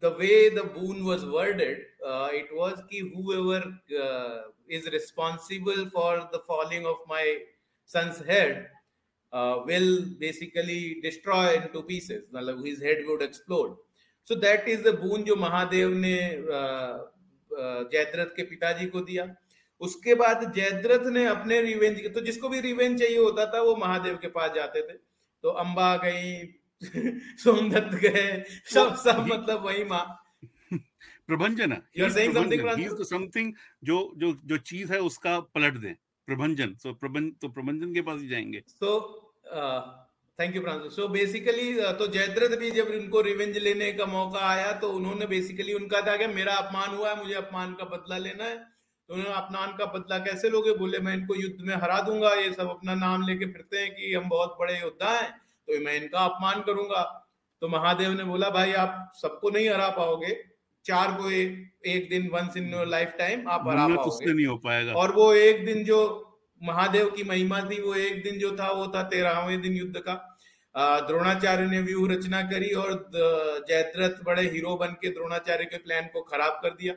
the way the boon was worded, uh, it was ki whoever uh, is responsible for the falling of my son's head uh, will basically destroy into pieces. His head would explode. So that is the boon जो महादेव ने जयद्रथ के पिताजी को दिया उसके बाद जयद्रथ ने अपने रिवेंज तो जिसको भी रिवेंज चाहिए होता था वो महादेव के पास जाते थे तो अंबा गई सोमदत्त गए सब सब मतलब वही माँ। प्रभंजन समथिंग जो जो जो चीज़ है उसका पलट दें। प्रभंजन। सो प्रबंध तो प्रबंधन के पास ही जाएँगे। So thank you Francis so basically तो जयद्रथ भी जब उनको रिवेंज लेने का मौका आया तो उन्होंने बेसिकली उनका था कि मेरा अपमान हुआ है मुझे अपमान का बदला लेना है। तो उन्होंने अपमान का बदला कैसे लोगे? बोले मैं इनको युद्ध में हरा दूँगा ये सब अपना नाम लेके फिरते हैं कि हम बहुत बड़े योद्धा हैं। तो मैं इनका अपमान करूँगा। तो महादेव ने बोला भाई आप सबको नहीं हरा पाओगे। चार को एक, एक दिन once in your life time आप हरा पाओगे। नहीं हो पाएगा। और वो एक दिन जो महादेव की महिमा थी वो एक दिन जो था वो था तेरहवें दिन युद्ध का। द्रोणाचार्य ने व्यूह रचना करी और जयद्रथ बड़े हीरो बन के द्रोणाचार्य के प्लान को खराब कर दिया।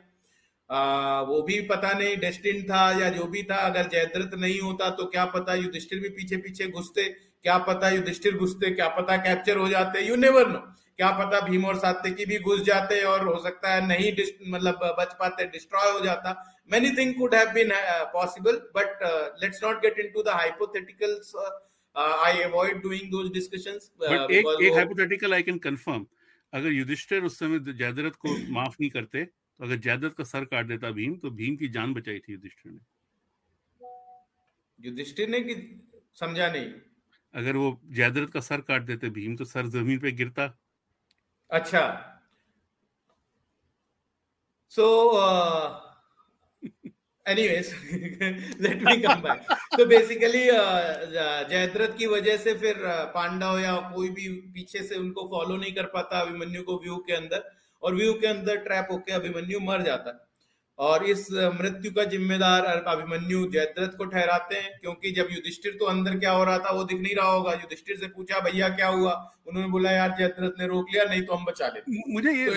आ, वो भी पता नहीं डेस्टिन था या जो भी था। अगर जयद्रथ नहीं होता तो क्या पता युधिष्ठिर भी पीछे पीछे घुसते। क्या पता युधिष्ठिर घुसते क्या पता कैप्चर हो जाते यू नेवर नो क्या पता भीम और सात्यकी भी घुस जाते और हो सकता है नहीं मतलब बच पाते डिस्ट्रॉय हो जाता। Many thing could have been possible but let's not get into the hypotheticals I avoid doing those discussions but एक एक हाइपोथेटिकल आई कैन कंफर्म अगर युधिष्ठिर उस समय जयद्रथ को माफ़ नहीं करते तो अगर जयद्रथ का सर काट देता भीम तो भीम की जान बचाई थी युधिष्ठिर ने। युधिष्ठिर ने कि समझा नहीं। अगर वो जयद्रथ का सर काट देते भीम तो सर ज़मीन पे गिरता। अच्छा। So anyways let me come back तो बेसिकली जयद्रथ की वजह से फिर uh, पांडव या कोई भी पीछे से उनको फॉलो नहीं कर पाता अभिमन्यु को व्यू के अंदर और व्यू के अंदर ट्रैप होकर अभिमन्यु मर जाता। है और इस मृत्यु का जिम्मेदार अभिमन्यु जयद्रथ को ठहराते हैं क्योंकि जब युधिष्ठिर तो अंदर क्या हो रहा था वो दिख नहीं रहा होगा। युधिष्ठिर से पूछा भैया क्या हुआ? उन्होंने बोला यार जयद्रथ ने रोक लिया नहीं तो हम बचा लेते मुझे ये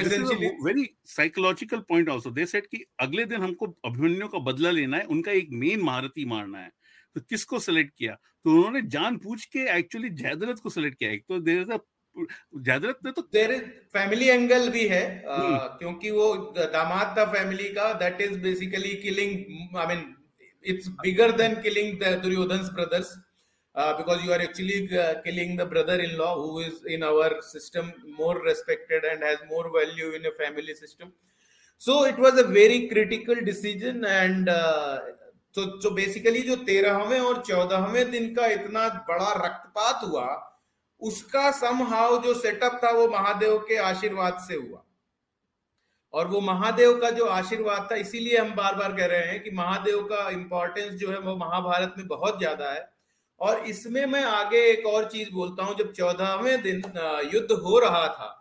very psychological point also they said कि अगले दिन हमको अभिमन्यु का बदला लेना है उनका एक मेन महारथी मारना है। तो किसको सेलेक्ट किया? तो उन्होंने जान पूछ के एक्चुअली जयद्रथ को सेलेक्ट किया। एक तो देर इज़ ज़्यादा तो देर फैमिली एंगल भी है hmm. क्योंकि वो दामाद था फैमिली का that is basically killing I mean it's bigger than killing the Duryodhana brothers because you are actually killing the brother in law who is in our system more respected and has more value in a family system so it was a very critical decision and तो तो basically जो तेरहवें और चौदहवें दिन का इतना बड़ा रक्तपात हुआ उसका समहाव जो सेटअप था वो महादेव के आशीर्वाद से हुआ। और वो महादेव का जो आशीर्वाद था, इसीलिए हम बार बार कह रहे हैं कि महादेव का इंपॉर्टेंस जो है वो महाभारत में बहुत ज़्यादा है। और इसमें मैं आगे एक और चीज़ बोलता हूँ, जब चौदहवें दिन युद्ध हो रहा था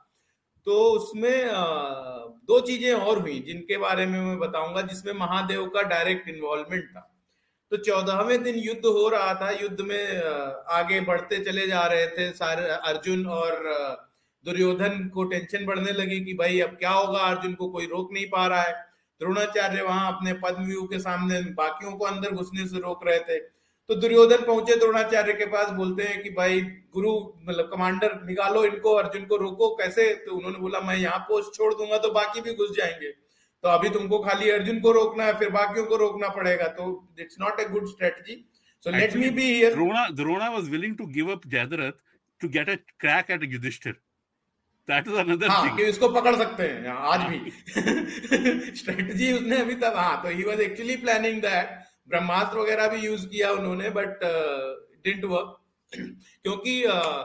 तो उसमें दो चीज़ें और हुई, जिनके बारे में मैं बताऊँगा, जिसमें महादेव का डायरेक्ट इन्वॉल्वमेंट था। तो चौदहवें दिन युद्ध हो रहा था, युद्ध में आगे बढ़ते चले जा रहे थे सारे, अर्जुन और दुर्योधन को टेंशन बढ़ने लगी कि भाई अब क्या होगा, अर्जुन को कोई रोक नहीं पा रहा है। द्रोणाचार्य वहाँ अपने पद्मव्यूह के सामने बाकियों को अंदर घुसने से रोक रहे थे। तो दुर्योधन पहुँचे द्रोणाचार्य के पास, बोलते हैं कि भाई, गुरु मतलब कमांडर निकालो इनको, अर्जुन को रोको, कैसे? तो उन्होंने बोला, मैं यहाँ पोस्ट छोड़ दूँगा तो बाकी भी घुस जाएँगे। तो अभी तुमको खाली अर्जुन को रोकना है फिर बाकियों को रोकना पड़ेगा तो it's not a good strategy so let me be here Drona Drona was willing to give up Jayadratha to get a crack at Yudhishthira that is another thing कि इसको पकड़ सकते हैं आज भी। स्ट्रेटजी उसने अभी तक हाँ तो he was actually planning that Brahmastra वगैरह भी यूज़ किया उन्होंने बट डिडंट वर्क क्योंकि uh,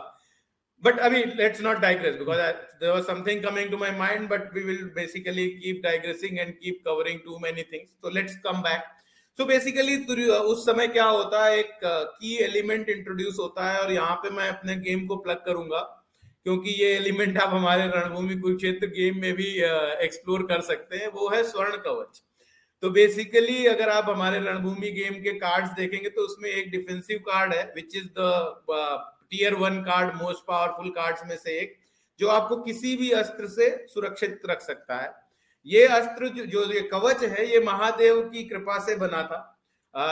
but I mean, let's not digress because I, there was something coming to my mind, but we will basically keep digressing and keep covering too many things. So let's come back. So basically उस समय क्या होता है एक की element introduce होता है और यहाँ पे मैं अपने गेम को प्लग करूँगा क्योंकि ये एलिमेंट आप हमारे रणभूमि कुरुक्षेत्र गेम में भी एक्सप्लोर कर सकते हैं वो है स्वर्ण कवच तो बेसिकली अगर आप हमारे रणभूमि गेम के कार्ड्स देखेंगे तो उसमें एक डिफेंसिव कार्ड है which is the tier one card most powerful cards में से एक जो आपको किसी भी अस्त्र से सुरक्षित रख सकता है। ये अस्त्र जो, ये कवच है ये महादेव की कृपा से बना था।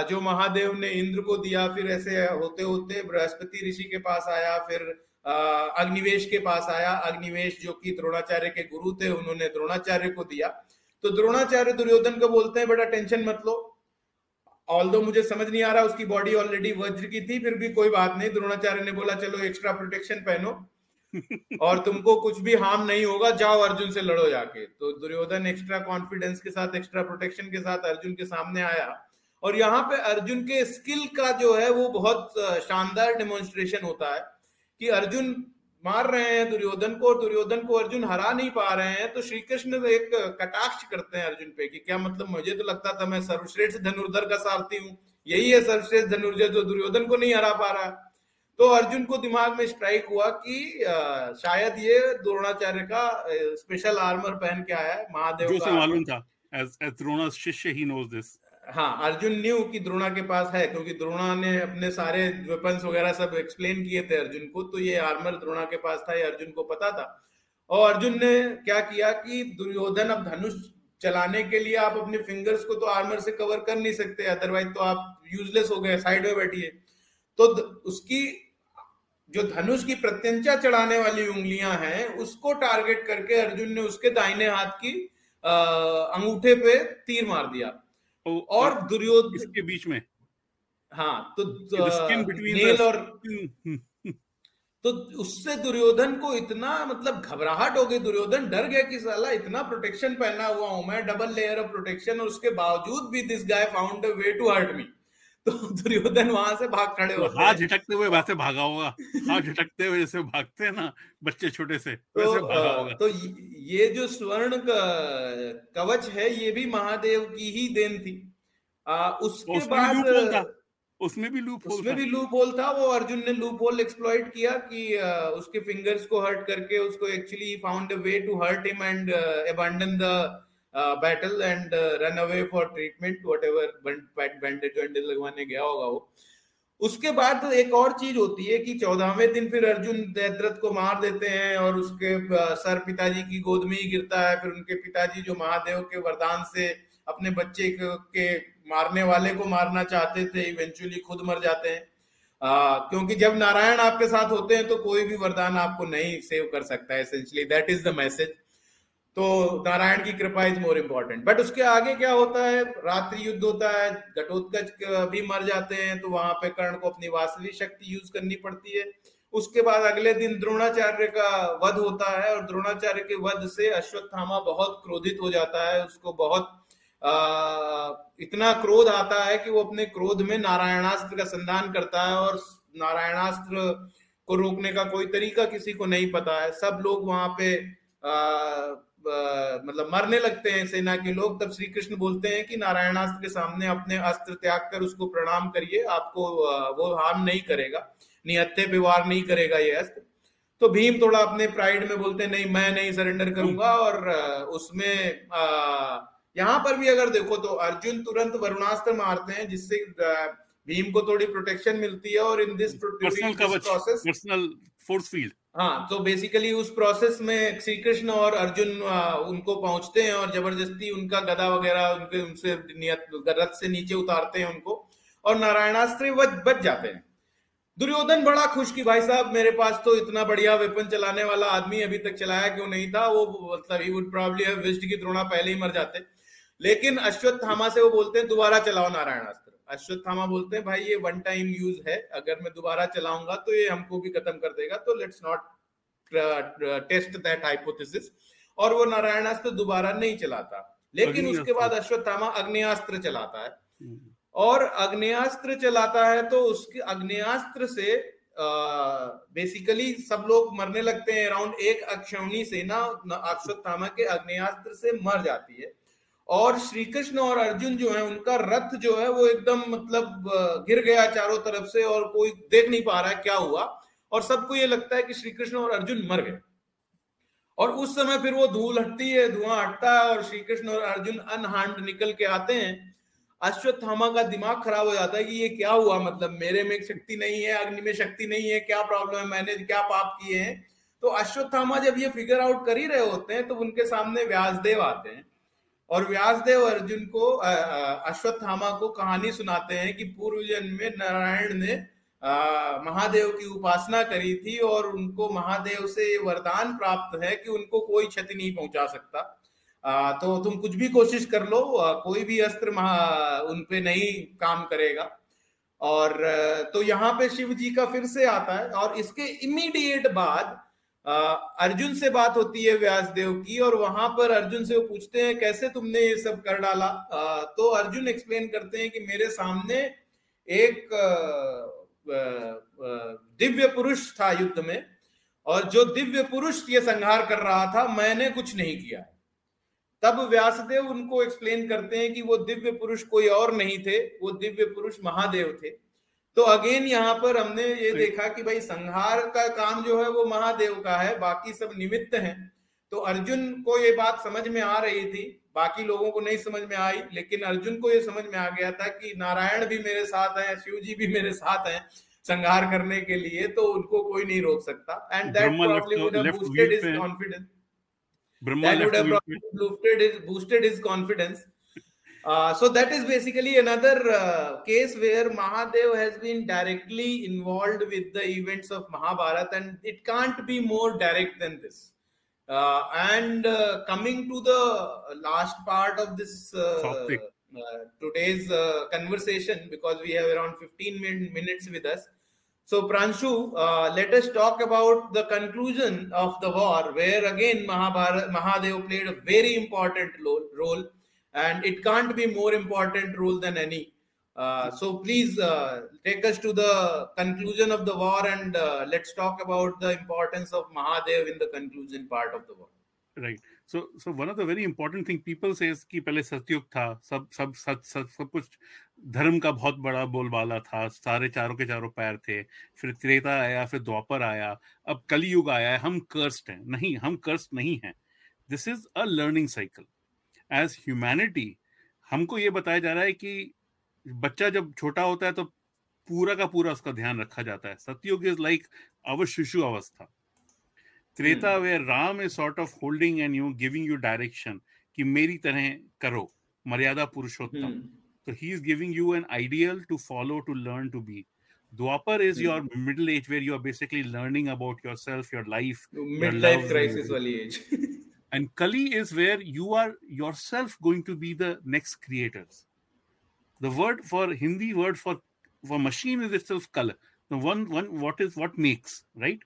जो महादेव ने इंद्र को दिया फिर ऐसे होते होते बृहस्पति ऋषि के पास आया फिर अग्निवेश के पास आया। अग्निवेश जो कि द्रोणाचार्य के गुरु थे उन्होंने द्रोणाचार्य को दिया। तो द्रोणाचार्य दुर्योधन को बोलते हैं बड़ा टेंशन मत लो ऑल मुझे समझ नहीं आ रहा उसकी बॉडी ऑलरेडी वज्र की थी फिर भी कोई बात नहीं। द्रोणाचार्य ने बोला चलो एक्स्ट्रा प्रोटेक्शन पहनो और तुमको कुछ भी हार्म नहीं होगा जाओ अर्जुन से लड़ो जाके। तो दुर्योधन एक्स्ट्रा कॉन्फिडेंस के साथ एक्स्ट्रा प्रोटेक्शन के साथ अर्जुन के सामने आया। और यहाँ पे अर्जुन के स्किल का जो है वो बहुत शानदार डेमोन्स्ट्रेशन होता है कि अर्जुन मार रहे हैं दुर्योधन को और दुर्योधन को अर्जुन हरा नहीं पा रहे हैं तो श्री कृष्ण एक कटाक्ष करते हैं अर्जुन पे कि क्या मतलब मुझे तो लगता था मैं सर्वश्रेष्ठ धनुर्धर का सारथी हूँ। यही है सर्वश्रेष्ठ धनुर्धर जो दुर्योधन को नहीं हरा पा रहा। तो अर्जुन को दिमाग में स्ट्राइक हुआ कि शायद ये द्रोणाचार्य का स्पेशल आर्मर पहन के आया है महादेव जो का मालूम था as as he knows this हाँ अर्जुन न्यू कि द्रोणा के पास है, क्योंकि द्रोणा ने अपने सारे वेपन्स वगैरह सब एक्सप्लेन किए थे अर्जुन को तो ये आर्मर द्रोणा के पास था, ये अर्जुन को पता था। और अर्जुन ने क्या किया कि दुर्योधन अब धनुष चलाने के लिए आप अपने फिंगर्स को तो आर्मर से कवर कर नहीं सकते अदरवाइज़ तो आप यूजलेस हो गए साइड में बैठिए। तो उसकी, जो धनुष की प्रत्यंचा चढ़ाने वाली उंगलियाँ हैं, उसको टारगेट करके अर्जुन ने उसके दाहिने हाथ की अंगूठे पे तीर मार दिया। और दुर्योधन के बीच में। हाँ तो नेल और तो उससे दुर्योधन को इतना मतलब घबराहट हो गई। दुर्योधन डर गया कि साला इतना प्रोटेक्शन पहना हुआ हूँ मैं डबल लेयर ऑफ़ प्रोटेक्शन और उसके बावजूद भी this guy found way to hurt me तो दुर्योधन वहाँ से भाग खड़े तो हाथ झटकते हुए वैसे भागा होगा। हाथ झटकते हुए जैसे भागते हैं ना बच्चे छोटे से तो, वैसे भागा होगा। तो ये जो स्वर्ण कवच है ये भी महादेव की ही देन थी। आ, उसके बाद उसमें भी लूप होल उसमें भी लूप होल था वो अर्जुन ने लूप होल एक्सप्लॉइट किया कि उसके फिंगर्स को हर्ट करके उसको actually found a way to hurt him and abandon the battle and run away for treatment whatever bandage bandage लगवाने गया होगा वो। उसके बाद एक और चीज़ होती है कि चौदहवें दिन फिर अर्जुन दैद्रथ को मार देते हैं और उसके सर पिताजी की गोद में ही गिरता है। फिर उनके पिताजी जो महादेव के वरदान से अपने बच्चे के मारने वाले को मारना चाहते थे इवेंचुअली खुद मर जाते हैं। आ, क्योंकि जब नारायण आपके साथ होते हैं तो कोई भी वरदान आपको नहीं सेव कर सकता है दैट इज़ द मैसेज तो नारायण की कृपा इज़ मोर इम्पोर्टेंट बट उसके आगे क्या होता है? रात्रि युद्ध होता है घटोत्कच भी मर जाते हैं तो वहाँ पे कर्ण को अपनी वास्तविक शक्ति यूज़ करनी पड़ती है। उसके बाद अगले दिन द्रोणाचार्य का वध होता है और द्रोणाचार्य के वध से अश्वत्थामा बहुत क्रोधित हो जाता है। उसको बहुत आ, इतना क्रोध आता है कि वो अपने क्रोध में नारायणास्त्र का संधान करता है और नारायणास्त्र को रोकने का कोई तरीका किसी को नहीं पता है। सब लोग वहाँ पे आ, मतलब मरने लगते हैं सेना के लोग तब श्री कृष्ण बोलते हैं कि नारायणास्त्र के सामने अपने अस्त्र त्याग कर उसको प्रणाम करिए आपको वो हार्म नहीं करेगा निहत्थे पे वार नहीं करेगा ये अस्त्र। तो भीम थोड़ा अपने प्राइड में बोलते हैं नहीं मैं नहीं सरेंडर करूँगा। और उसमें यहाँ पर भी अगर देखो तो अर्जुन तुरंत वरुणास्त्र मारते हैं जिससे भीम को थोड़ी प्रोटेक्शन मिलती है और in this process personal force field हाँ तो बेसिकली उस प्रोसेस में श्री कृष्ण और अर्जुन उनको पहुँचते हैं और ज़बरदस्ती उनका गदा वगैरह, उनके, उनसे नियत, रथ से नीचे उतारते हैं उनको और नारायणास्त्र बच जाते हैं। दुर्योधन बड़ा खुश की भाई साहब, मेरे पास तो इतना बढ़िया वेपन चलाने वाला आदमी अभी तक चलाया क्यों नहीं था? वो मतलब ही वुड प्रॉब्ली की द्रोणा पहले ही मर जाते। लेकिन अश्वत्थामा से वो बोलते हैं, दोबारा चलाओ नारायणास्त्र। अश्वत्थामा बोलते हैं भाई ये वन टाइम यूज़ है अगर मैं दोबारा चलाऊँगा तो ये हमको भी खत्म कर देगा। तो let's not test that hypothesis और वो नारायणास्त्र दोबारा नहीं चलाता लेकिन उसके बाद अश्वत्थामा अग्नियास्त्र चलाता है। हम्म। और अग्नियास्त्र चलाता है तो उसके अग्नियास्त्र से बेसिकली uh, सब लोग मरने लगते हैं। अराउंड एक अक्षौणी सेना अश्वत्थामा के अग्नियास्त्र से मर जाती है। और श्री कृष्ण और अर्जुन जो है, उनका रथ जो है, वो एकदम मतलब गिर गया चारों तरफ़ से और कोई देख नहीं पा रहा है क्या हुआ। और सबको ये लगता है कि श्री कृष्ण और अर्जुन मर गए। और उस समय फिर वो धूल हटती है, धुआँ हटता है और श्री कृष्ण और अर्जुन अनहांड निकल के आते हैं। अश्वत्थामा का दिमाग खराब हो जाता है कि ये क्या हुआ? मतलब मेरे में शक्ति नहीं है, अग्नि में शक्ति नहीं है, क्या प्रॉब्लम है? मैंने क्या पाप किए हैं? तो अश्वत्थामा जब ये फिगर आउट कर ही रहे होते हैं तो उनके सामने व्यासदेव आते हैं। और व्यासदेव अर्जुन को अश्वत्थामा को कहानी सुनाते हैं कि पूर्व जन्म में नारायण ने महादेव की उपासना करी थी और उनको महादेव से वरदान प्राप्त है कि उनको कोई क्षति नहीं पहुँचा सकता। तो तुम कुछ भी कोशिश कर लो कोई भी अस्त्र उन पे नहीं काम करेगा। और तो यहाँ पे शिव जी का फिर से आता है और इसके इमीडिएट बाद अर्जुन से बात होती है व्यासदेव की, और वहाँ पर अर्जुन से वो पूछते हैं, कैसे तुमने ये सब कर डाला? तो अर्जुन एक्सप्लेन करते हैं कि मेरे सामने एक दिव्य पुरुष था युद्ध में, और जो दिव्य पुरुष ये संहार कर रहा था, मैंने कुछ नहीं किया। तब व्यासदेव उनको एक्सप्लेन करते हैं कि वो दिव्य पुरुष कोई और नहीं थे, वो दिव्य पुरुष महादेव थे। तो अगेन यहाँ पर हमने ये देखा कि भाई संहार का काम जो है वो महादेव का है बाकी सब निमित्त हैं। तो अर्जुन को ये बात समझ में आ रही थी बाकी लोगों को नहीं समझ में आई लेकिन अर्जुन को ये समझ में आ गया था कि नारायण भी मेरे साथ है शिव जी भी मेरे साथ हैं संहार करने के लिए तो उनको कोई नहीं रोक सकता। And that his boosted his confidence. Uh, so that is basically another uh, case where mahadev has been directly involved with the events of mahabharat and it can't be more direct than this. Uh, and uh, coming to the last part of this uh, today's conversation because we have around 15 min- minutes with us. So, Pranshu, uh, let us talk about the conclusion of the war, where again Mahabharat, Mahadev played a very important role, and it can't be more important role than any. Uh, so, please uh, take us to the conclusion of the war, and uh, let's talk about the importance of Mahadev in the conclusion part of the war. Right. So so one of the very important thing people say कि पहले सतयुग था सब सब सब सब सब कुछ धर्म का बहुत बड़ा बोलबाला था सारे चारों के चारों पैर थे फिर त्रेता आया फिर द्वापर आया अब कलयुग आया है हम कर्स्ट हैं नहीं हम कर्स्ट नहीं हैं this is a learning cycle as humanity हमको ये बताया जा रहा है कि बच्चा जब छोटा होता है तो पूरा का पूरा उसका ध्यान रखा जाता है। सतयुग इज़ लाइक अवर शिशु अवस्था। Treta way Ram is sort of holding and you giving you direction कि मेरी तरह करो मर्यादा पुरुषोत्तम। तो he is giving you an ideal to follow to learn to be Dwapar is your middle age where you are basically learning about yourself, your life, midlife crisis wali age. And Kali is where you are yourself going to be the next creators. The word for Hindi word for for machine is itself color. The one one what is what makes right?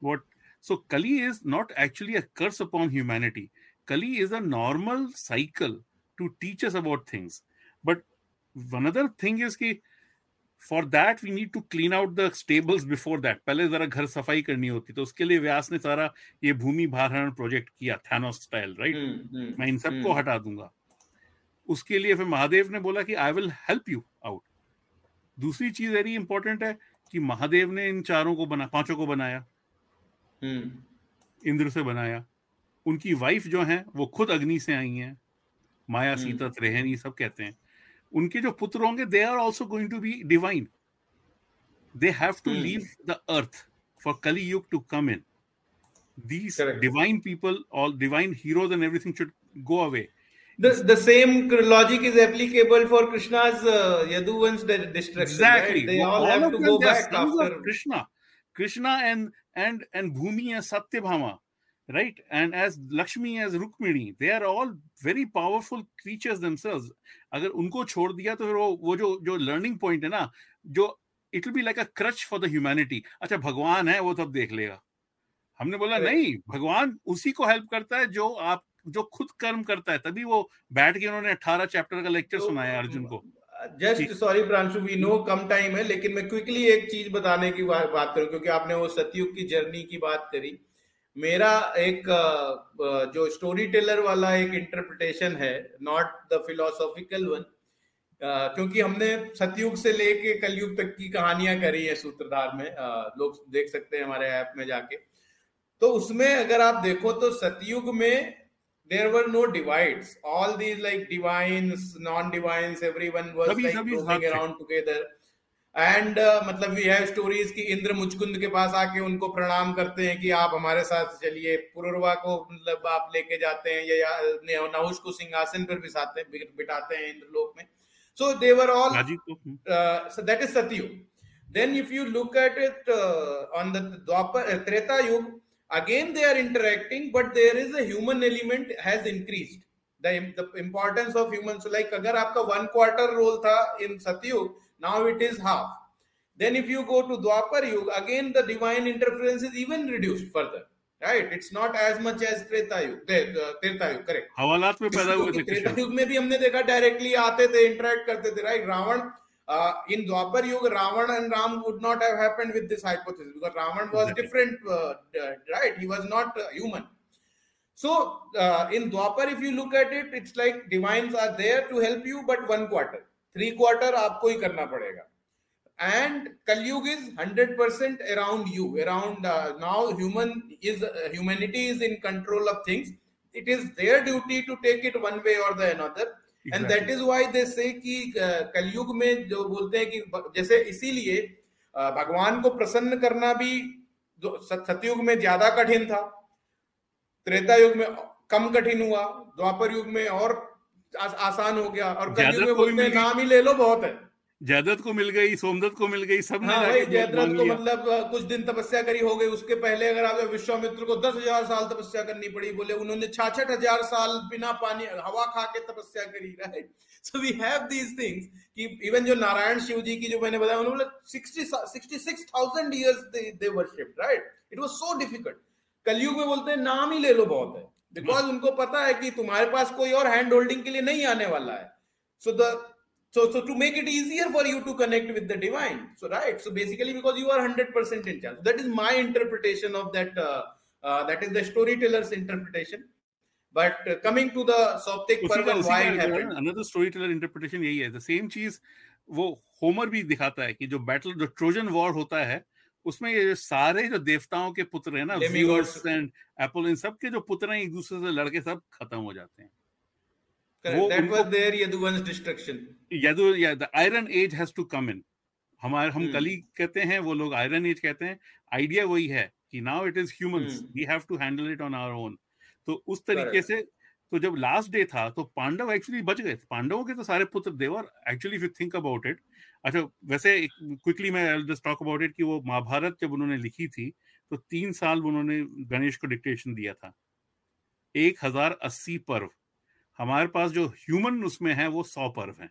What so Kali is not actually a curse upon humanity. Kali is a normal cycle to teach us about things. But another thing is कि for that we need to clean out the stables before that. पहले जरा घर सफ़ाई करनी होती तो उसके लिए व्यास ने सारा ये भूमि भारण प्रोजेक्ट किया थैनोस स्टाइल राइट मैं इन सबको hmm. हटा दूँगा उसके लिए फिर महादेव ने बोला कि I will help you out दूसरी चीज़ वेरी इंपॉर्टेंट है कि महादेव ने इन चारों को बना पाँचों को बनाया हम्म। इंद्र से बनाया उनकी वाइफ जो है वो खुद अग्नि से आई हैं माया हम्म। सीता त्रेहनी सब कहते हैं उनके जो पुत्र होंगे they are also going to be divine they have to leave the earth for Kali Yuga to come in these Correct. divine people all divine heroes and everything should go away the, the same logic is applicable for krishna's uh, yaduvansh destruction exactly right? they all, all have to go back after krishna krishna and and and Bhumi as Satyabhama, right? And as Lakshmi as Rukmini, they are all very powerful creatures themselves. अगर उनको छोड़ दिया तो फिर वो वो जो जो लर्निंग पॉइंट है ना जो it will be like a crutch for the humanity अच्छा भगवान है वो तब देख लेगा। हमने बोला नहीं भगवान उसी को हेल्प करता है जो आप जो खुद कर्म करता है। तभी वो बैठ के उन्होंने अठारह चैप्टर का लेक्चर तो, सुनाया अर्जुन को। Just sorry Pranshu we know come time है लेकिन मैं क्विकली एक चीज़ बताने की बात बात करूँ क्योंकि आपने वो सतयुग की जर्नी की बात करी। मेरा एक जो स्टोरी टेलर वाला एक इंटरप्रिटेशन है नॉट द फिलोसॉफिकल वन क्योंकि हमने सतयुग से लेके कलयुग तक की कहानियाँ करी है सूत्रधार में लोग देख सकते हैं हमारे ऐप में जाके तो उसमें अगर आप देखो तो सतयुग में there were no divides. All these like divines, non-divines, everyone was like roaming around together. And uh, मतलब वी हैव स्टोरीज कि इंद्र मुचकुंद के पास आके उनको प्रणाम करते हैं कि आप हमारे साथ चलिए। पुरुरवा को मतलब आप लेके जाते हैं या नहुष को सिंहासन पर बिठाते हैं बिठाते हैं इंद्र लोक में so they were all that is Satyuga then if you look at it on the Dwapar Treta Yug again they are interacting but there is a human element has increased. The, the importance of humans so like agar aapka one quarter role tha in satyug now it is half then if you go to dwapar yug again the divine interference is even reduced further right it's not as much as treta yug treta yug correct हवालात में पैदा हुए थे treta yug में भी हमने देखा directly आते थे interact करते थे right ravan uh, in Dwapar Yuga, Ravan and Ram would not have happened with this hypothesis because Ravan was exactly. different, uh, right? He was not uh, human. So uh, in Dwapar, if you look at it, it's like divines are there to help you, but one quarter, Three quarter आपको ही करना पड़ेगा। And Kalyug is hundred percent around you around now human is humanity is in control of things it is their duty to take it one way और the end that is why they say Kalyug में जो बोलते हैं कि जैसे इसीलिए uh, भगवान को प्रसन्न करना भी सतयुग में ज़्यादा कठिन था। त्रेता युग में कम कठिन हुआ। द्वापर युग में और आसान हो गया। और कलयुग में बोलते हैं नाम ही ले लो बहुत है। जयदत्त को मिल गई सोमदत्त को मिल गई सब हाँ भाई जयद्रथ को मतलब कुछ दिन तपस्या करी हो गई। उसके पहले अगर आप विश्वामित्र को दस हज़ार साल तपस्या करनी पड़ी बोले उन्होंने छाछठ हज़ार साल बिना पानी हवा खा के तपस्या करी right so we have these things कि इवन जो नारायण शिव जी की जो मैंने बताया उन्होंने sixty sixty six thousand years they worship right it was so difficult Kalyug में बोलते हैं नाम ही ले लो बहुत है। बिकॉज़ उनको पता है कि तुम्हारे पास कोई और हैंड होल्डिंग के लिए नहीं आने वाला है so the so so to make it easier for you to connect with the divine so right so basically because you are 100% in charge that is my interpretation of that uh, uh, that is the storyteller's interpretation but uh, coming to the Soptic Parv why it happened another storyteller interpretation यही है the same चीज़ वो Homer भी दिखाता है कि जो battle जो Trojan war होता है उसमें ये सारे जो देवताओं के पुत्र हैं ना एंड एप्पल इन सब के। जो पुत्र हैं एक दूसरे से लड़के सब खत्म हो जाते हैं। Iron Age has to come in. हमारे हम कली कहते हैं वो लोग आयरन एज कहते हैं। आइडिया वही है कि now it is humans we have to handle it on our own तो उस तरीके से तो जब लास्ट डे था तो पांडव एक्चुअली बच गए। पांडवों के तो सारे पुत्र they were actually if you think about it अच्छा वैसे क्विकली मैं जस्ट टॉक अबाउट इट कि वो महाभारत जब उन्होंने लिखी थी तो तीन साल उन्होंने गणेश को डिक्टेशन दिया था। एक हज़ार अस्सी पर्व। हमारे पास जो ह्यूमन उसमें है वो सौ पर्व है।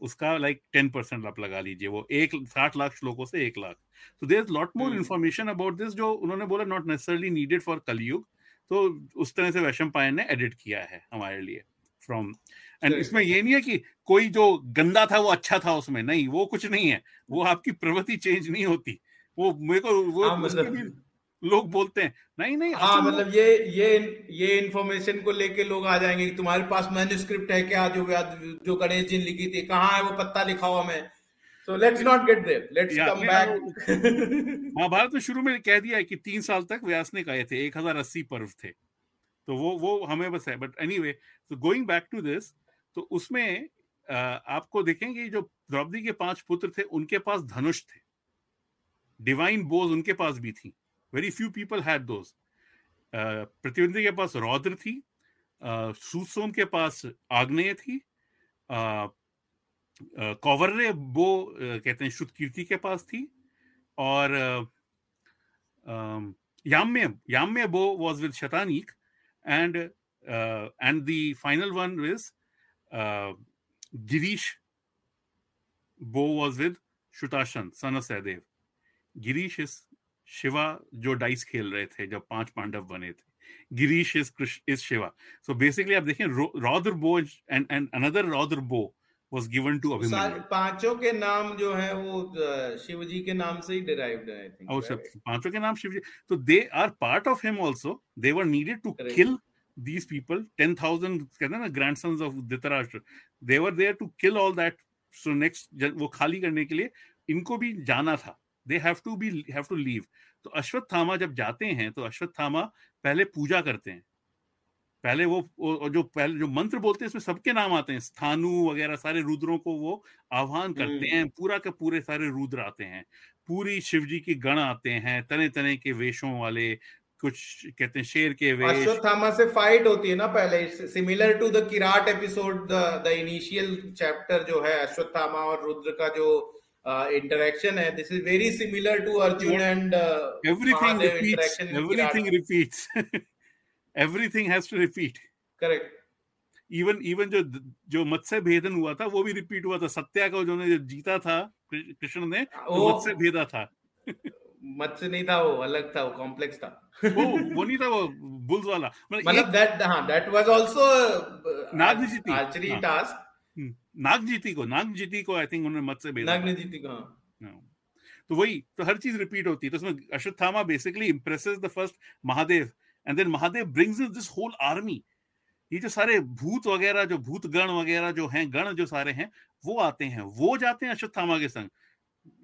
उसका लाइक टेन परसेंट आप लगा लीजिए वो एक साठ लाख श्लोकों से एक लाख। तो there is lot more information about this जो उन्होंने बोला नॉट नेसेसरली नीडेड फॉर कलयुग तो उस तरह से वैशम पायन ने एडिट किया है हमारे लिए फ्रॉम एंड इसमें ये नहीं है कि कोई जो गंदा था वो अच्छा था उसमें नहीं वो कुछ नहीं है वो आपकी प्रवृत्ति चेंज नहीं होती। वो मेरे को वो हाँ, मतलब लोग बोलते हैं नहीं नहीं हाँ मतलब ये ये ये इन्फॉर्मेशन को लेके लोग आ जाएँगे कि तुम्हारे पास मैन्युस्क्रिप्ट है क्या? जो जो गणेश जी ने लिखी थी कहाँ है वो पत्ता लिखा हुआ मैं so let's not get there let's come back Mahabharat में शुरू में कह दिया है कि तीन साल तक व्यास ने कहे थे एक हज़ार अस्सी पर्व थे। तो वो वो हमें बस है बट एनी वे तो गोइंग बैक टू दिस तो उसमें आपको देखेंगे जो द्रौपदी के पाँच पुत्र थे उनके पास धनुष थे। डिवाइन बोज उनके पास भी थी। Very few people had those प्रतिद्वंदी के पास रौद्र थी। सूसोम uh, के पास आग्नेय थी। कौवर्रे बो कहते हैं शुद्ध कीर्ति के पास थी और Yamya Yamya bow was with Shatanik and and the final one with Girish bow was with Shutashan son Sahadev. Girish is Shiva जो डाइस खेल रहे थे, जब पाँच पांडव बने थे। Girish is Krishna is Shiva. So basically आप देखें रौद्र बो एंड एंड अनदर रौद्र बो was given to अभिमन्यु पाँचों के नाम जो है वो शिव जी के नाम से ही डिराइव्ड है आई थिंक और सब पाँचों के नाम शिव जी तो they are part of him also they were needed to kill these people. 10000 कहते हैं ना grandsons of Dhritarashtra they were there to kill all that. So next वो खाली करने के लिए इनको भी जाना था। They have to be have to leave तो अश्वत्थामा जब जाते हैं तो अश्वत्थामा पहले पूजा करते हैं। पहले वो, जो पहले जो मंत्र बोलते हैं इसमें सबके नाम आते हैं। स्थानु वगैरह सारे रुद्रों को वो आह्वान करते हैं। पूरा के पूरे सारे रुद्र आते हैं। पूरी शिव जी की गण आते हैं तने तने के वेशों वाले कुछ कहते हैं शेर के वेश। अश्वत्थामा से फाइट होती है ना पहले। Similar to the Kirat episode the the initial chapter जो है अश्वत्थामा और रुद्र का जो uh, है hai this is very similar to arjun and uh, everything repeats everything has to repeat. Correct. Even even जो जो मत्स्य भेदन हुआ था वो भी रिपीट हुआ था। सत्या का जो जो जीता था कृष्ण ने वो मत्स्य भेदा था। मत्स्य नहीं था वो अलग था वो कॉम्प्लेक्स था। वो वो नहीं था वो बुल्स वाला। मतलब दैट हाँ that was also Nagjiti. Archery task Nagjiti को नागजीती को आई थिंक उन्होंने मत से भेजा नागजीती को हाँ।, हाँ। तो वही तो हर चीज़ रिपीट होती है। तो उसमें Ashwatthama basically impresses the first Mahadev. And then Mahadev brings in this whole army ये जो सारे भूत वगैरह जो भूत गण वगैरह जो हैं गण जो सारे हैं वो आते हैं। वो जाते हैं अश्वत्थामा के संग।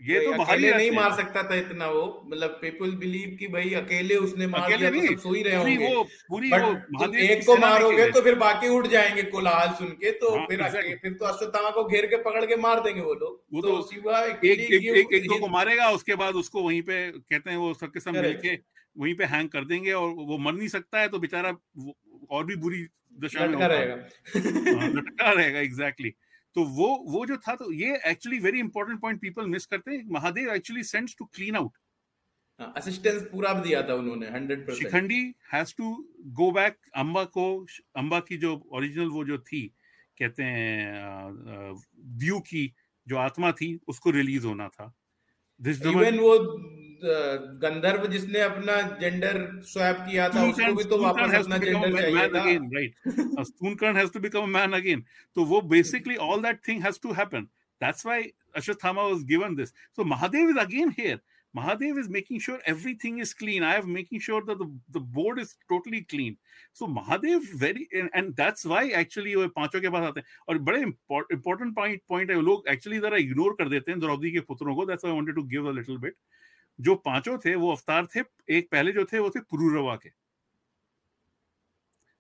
ये तो अकेले नहीं मार सकता था इतना वो। मतलब पीपल बिलीव कि भाई अकेले उसने मार दिया तो सब सो ही रहे होंगे। वो पूरी वो तुम एक को मारोगे तो फिर बाकी उठ जाएँगे कोलाहल सुन के तो हाँ, फिर फिर तो अश्वत्थामा को घेर के पकड़ के मार देंगे वो लोग। वो तो, तो एक एक एक दो को मारेगा उसके बाद उसको वहीं पे कहते हैं वो सबके सब मिलके वहीं पे हैंग कर देंगे और वो मर नहीं सकता है तो बेचारा और भी बुरी दशा में रहेगा। हाँ, लटका रहेगा एग्जैक्टली तो वो वो जो था तो ये actually very important point people miss करते हैं। Mahadev actually sends to clean out assistance पूरा दिया था उन्होंने 100% Shikhandi has to go back Amba को अंबा की जो ओरिजिनल वो जो थी कहते हैं व्यू की जो आत्मा थी उसको रिलीज़ होना था। इवन वो गंधर्व जिसने अपना जेंडर स्वैप किया था उसको भी तो वापस अपना जेंडर चाहिए था right Sthunakarna has to become a man again तो वो basically all that thing has to happen that's why Ashwatthama was given this so Mahadev is again here Mahadev is making sure everything is clean. I am making sure that the, the board is totally clean. So Mahadev very and, and that's why actually वो पाँचों के पास आते हैं और बड़े important point point है लोग actually जरा ignore कर देते हैं द्रौपदी के पुत्रों को that's why I wanted to give a little bit. जो पाँचों थे वो अवतार थे एक पहले जो थे वो थे पुरुरवा के।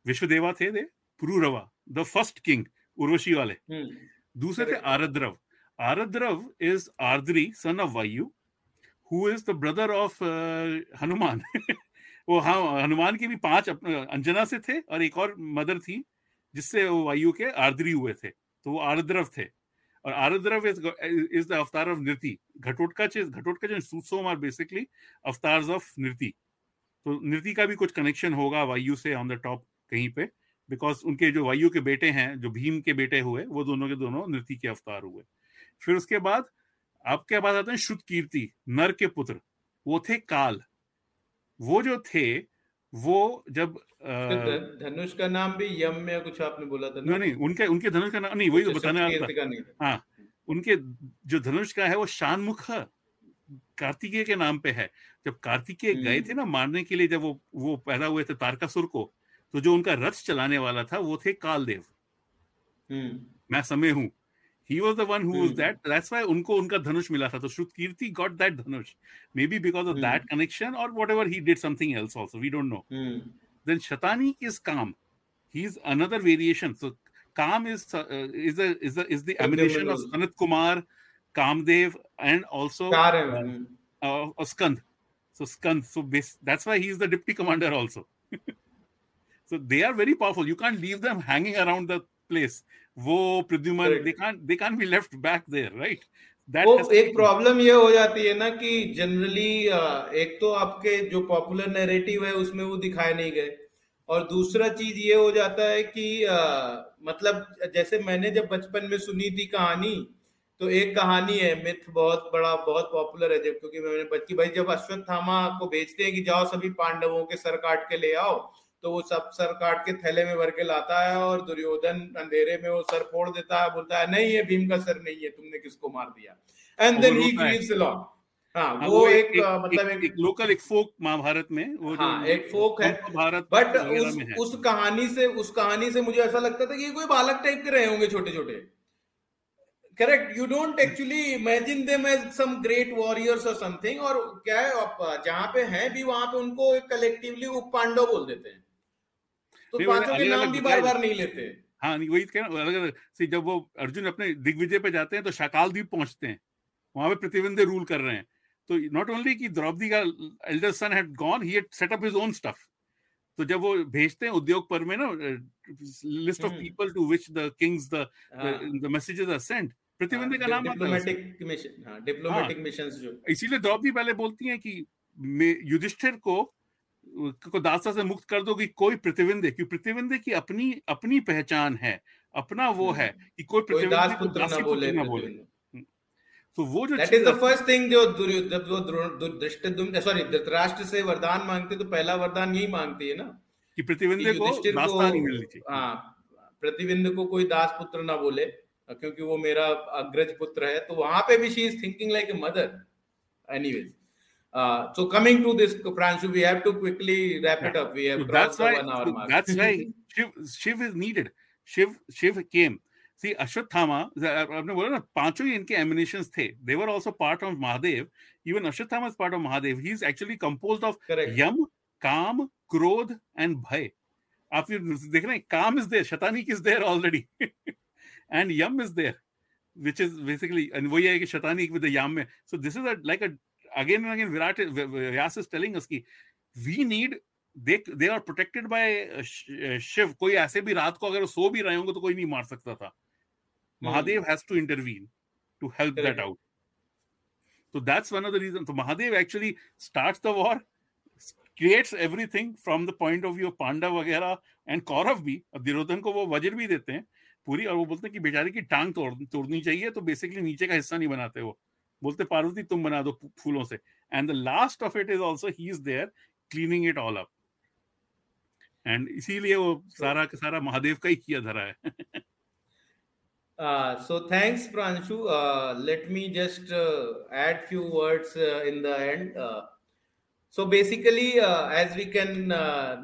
विश्वदेवा थे they Pururava the first king Urvashi वाले। दूसरे थे Aardrav. Aardrav is Aardri son of Vayu who is the brother of Hanuman. वो हाँ हनुमान के भी पाँच अंजना से थे और एक और मदर थी जिससे वो वायु के आर्द्री हुए थे। तो वो आर्द्रव थे। और Arudrav is is the avatar of Nriti Ghatotkach is Ghatotkach and Sutsom are basically avatars of Nriti तो नृति का भी कुछ कनेक्शन होगा वायु से ऑन द टॉप कहीं पे बिकॉज़ उनके जो वायु के बेटे हैं, जो भीम के बेटे हुए, वो दोनों के दोनों नृति के अवतार हुए। फिर उसके बाद आपके पास आते हैं? शुद्ध कीर्ति, नर के पुत्र, वो थे काल। वो जो थे वो जब धनुष का नाम भी यम में कुछ आपने बोला था नहीं नहीं उनके उनके धनुष का नाम नहीं वही तो बताने वाला था। हाँ उनके जो धनुष का है वो शानमुख कार्तिकेय के नाम पे है। जब कार्तिकेय गए हम्म। थे ना मारने के लिए जब वो वो पैदा हुए थे तारकासुर को तो जो उनका रथ चलाने वाला था वो थे कालदेव। हम्म। मैं समय हूँ। He was the one who was that that's why unko unka dhanush mila tha. So kirti got that dhanush. Maybe because of mm. that connection or whatever he did something else also we don't know. Mm. then shatani is kam he's another variation. So kam is uh, is a is a, is the emanation of sanat kumar kamdev and also uh, uh, skand. So skand so base, that's why he's the deputy commander also. So they are very powerful. You can't leave them hanging around the place वो Pradyumna they can't they can't be left back there right वो एक problem ये हो जाती है ना कि generally एक तो आपके जो पॉपुलर नैरेटिव है उसमें वो दिखाए नहीं गए। और दूसरा चीज़ ये हो जाता है कि आ, मतलब जैसे मैंने जब बचपन में सुनी थी कहानी तो एक कहानी है मिथ बहुत बड़ा बहुत पॉपुलर है जब क्योंकि मैंने बच्ची भाई जब अश्वत्थामा को भेजते हैं कि जाओ सभी पांडवों के सर काट के ले आओ तो वो सब सर काट के थैले में भर के लाता है और दुर्योधन अंधेरे में वो सर फोड़ देता है बोलता है नहीं ये भीम का सर नहीं है तुमने किसको मार दिया? And then he. Gives along हाँ वो, वो एक, एक मतलब एक, एक लोकल एक फोक महाभारत में वो हाँ, एक फोक है। भारत बट उस उस कहानी से उस कहानी से मुझे ऐसा लगता था कि ये कोई बालक टाइप के रहे होंगे छोटे छोटे correct you don't actually imagine them as some great warriors और समथिंग और क्या है जहाँ पे हैं भी वहाँ पे उनको कलेक्टिवली उप पांडव बोल देते हैं। तो पाँचों के नाम भी बार बार नहीं लेते। हाँ वही कह अलग अलग जब वो अर्जुन अपने दिग्विजय पे जाते हैं तो शाकाल द्वीप पहुँचते हैं। वहाँ पे प्रतिबंधे रूल कर रहे हैं। तो नॉट ओनली कि द्रौपदी का elder son had gone he had set up his own stuff तो जब वो भेजते हैं उद्योग पर में ना list of people to which the kings the the messages are sent प्रतिबंधे का नाम डिप्लोमेटिक मिशन हाँ डिप्लोमेटिक मिशंस जो इसीलिए द्रौपदी पहले बोलती हैं कि युधिष्ठिर को को दासा से मुक्त कर दो कि कोई प्रतिबिंदे क्योंकि प्रतिबिंदे की अपनी अपनी पहचान है अपना वो है हम्म। कि कोई प्रतिबिंदे को दासी बोले ना बोले। हम्म। तो वो जो that is the first thing जो जब वो दृष्ट सॉरी धृतराष्ट्र से वरदान मांगते तो पहला वरदान यही मांगती है ना? कि प्रतिबिंदे को दास्ता नहीं मिलनी चाहिए। हाँ प्रतिबिंद को कोई दास पुत्र ना बोले क्योंकि वो मेरा अग्रज पुत्र है तो वहाँ पे भी she is thinking like a mother anyways Uh, so coming to this, Pranshu, we have to quickly wrap it up. We have so that's why, one hour mark. That's why Shiv, Shiv is needed. Shiv, Shiv came. See Ashwatthama आपने बोला ना पाँचों ही इनके emanation थे they were also part of Mahadev even Ashwatthama is part of Mahadev he is actually composed of Yam Kaam Krodh and Bhay आप देख रहे हैं Kaam is there Shatani is there already and Yam is there which is basically and वही है कि शतानी with the yam में so this is a like a again and again Virat Vyas is telling us कि we need they they are protected by Shiv कोई ऐसे भी रात को अगर सो भी रहे होंगे तो कोई नहीं मार सकता था Mahadev has to intervene to help Correct. that out. So that's one of the reasons. So Mahadev actually starts the war, creates everything from the point of view of पांडा वगैरह एंड कौरव भी अब दुर्योधन को वो वज्र भी देते हैं पूरी और वो बोलते हैं कि बेचारे की टांग तोड़ तोड़नी चाहिए तो बेसिकली नीचे का हिस्सा नहीं बनाते वो बोलते पार्वती तुम बना दो फूलों से and the last of it is also he is there cleaning it all up and इसीलिए वो सारा का सारा महादेव का ही किया धरा है Uh, so thanks, Pranshu. Uh, let me just uh, add few words uh, in the end. Uh, so basically, uh, as we can,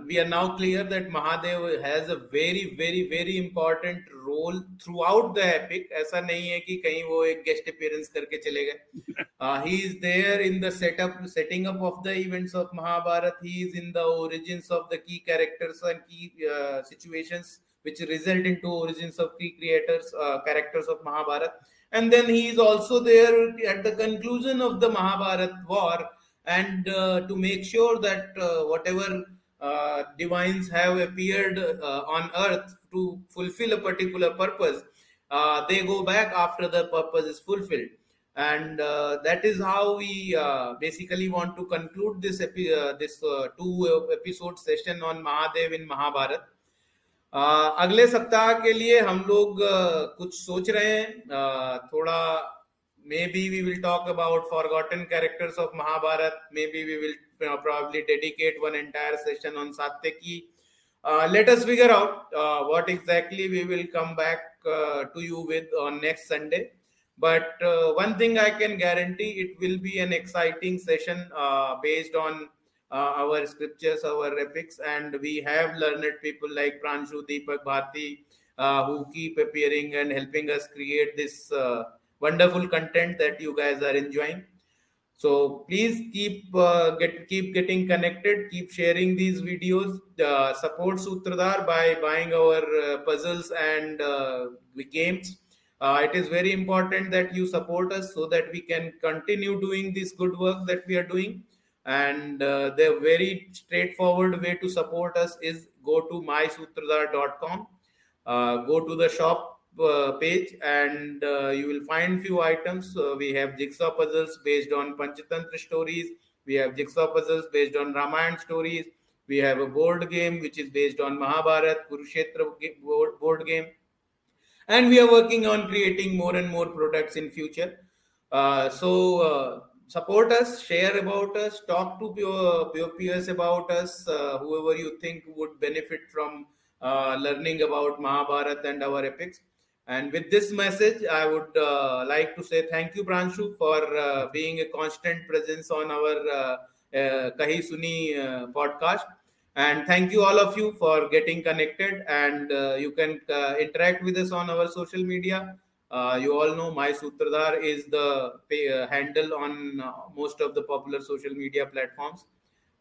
we are now clear that Mahadev has a very, very, very important role throughout the epic. ऐसा नहीं है कि कहीं वो एक guest appearance करके चले गए. he is there in the setup, setting up of the events of Mahabharata. He is in the origins of the key characters and key situations which result into origins of the creators uh, characters of mahabharat and then he is also there at the conclusion of the mahabharat war and uh, to make sure that uh, whatever uh, divines have appeared uh, on earth to fulfill a particular purpose uh, they go back after the purpose is fulfilled and that is how we basically want to conclude this epi- this two episode session on mahadev in mahabharat अगले सप्ताह के लिए हम लोग कुछ सोच रहे हैं थोड़ा maybe we will talk about forgotten characters of Mahabharat. Maybe we will you know, probably dedicate one entire session on Satyaki. Uh, let us figure out uh, what exactly we will come back uh, to you with on next Sunday. But uh, one thing I can guarantee it will be an exciting session uh, based on uh, our scriptures, our epics, and we have learned people like Pranshu Deepak Bhati who keep appearing and helping us create this wonderful content that you guys are enjoying. So please keep uh, get keep getting connected, keep sharing these videos. Uh, support Sutradhar by buying our uh, puzzles and games. it is very important that you support us so that we can continue doing this good work that we are doing and uh, the very straightforward way to support us is go to mysutradhar.com uh, go to the shop uh, page and uh, you will find few items. Uh, we have jigsaw puzzles based on panchatantra stories. We have jigsaw puzzles based on ramayana stories. We have a board game which is based on mahabharat kurukshetra board, game. And we are working on creating more and more products in future. Uh, so support us, share about us, talk to your, your peers about us, uh, whoever you think would benefit from uh, learning about Mahabharata and our epics. And with this message, I would uh, like to say thank you, Pranshu, for uh, being a constant presence on our uh, uh, Kahi Suni podcast. And thank you, all of you, for getting connected. And you can interact with us on our social media. Uh, you all know my Sutradhar is the pay, uh, handle on uh, most of the popular social media platforms.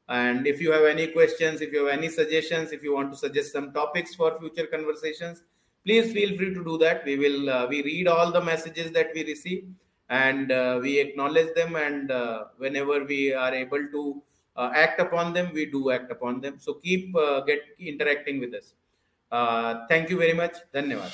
And if you have any questions, if you have any suggestions, if you want to suggest some topics for future conversations, please feel free to do that. We will uh, we read all the messages that we receive and uh, we acknowledge them. And uh, whenever we are able to act upon them, we do act upon them. So keep get interacting with us. thank you very much. Dhanyavad.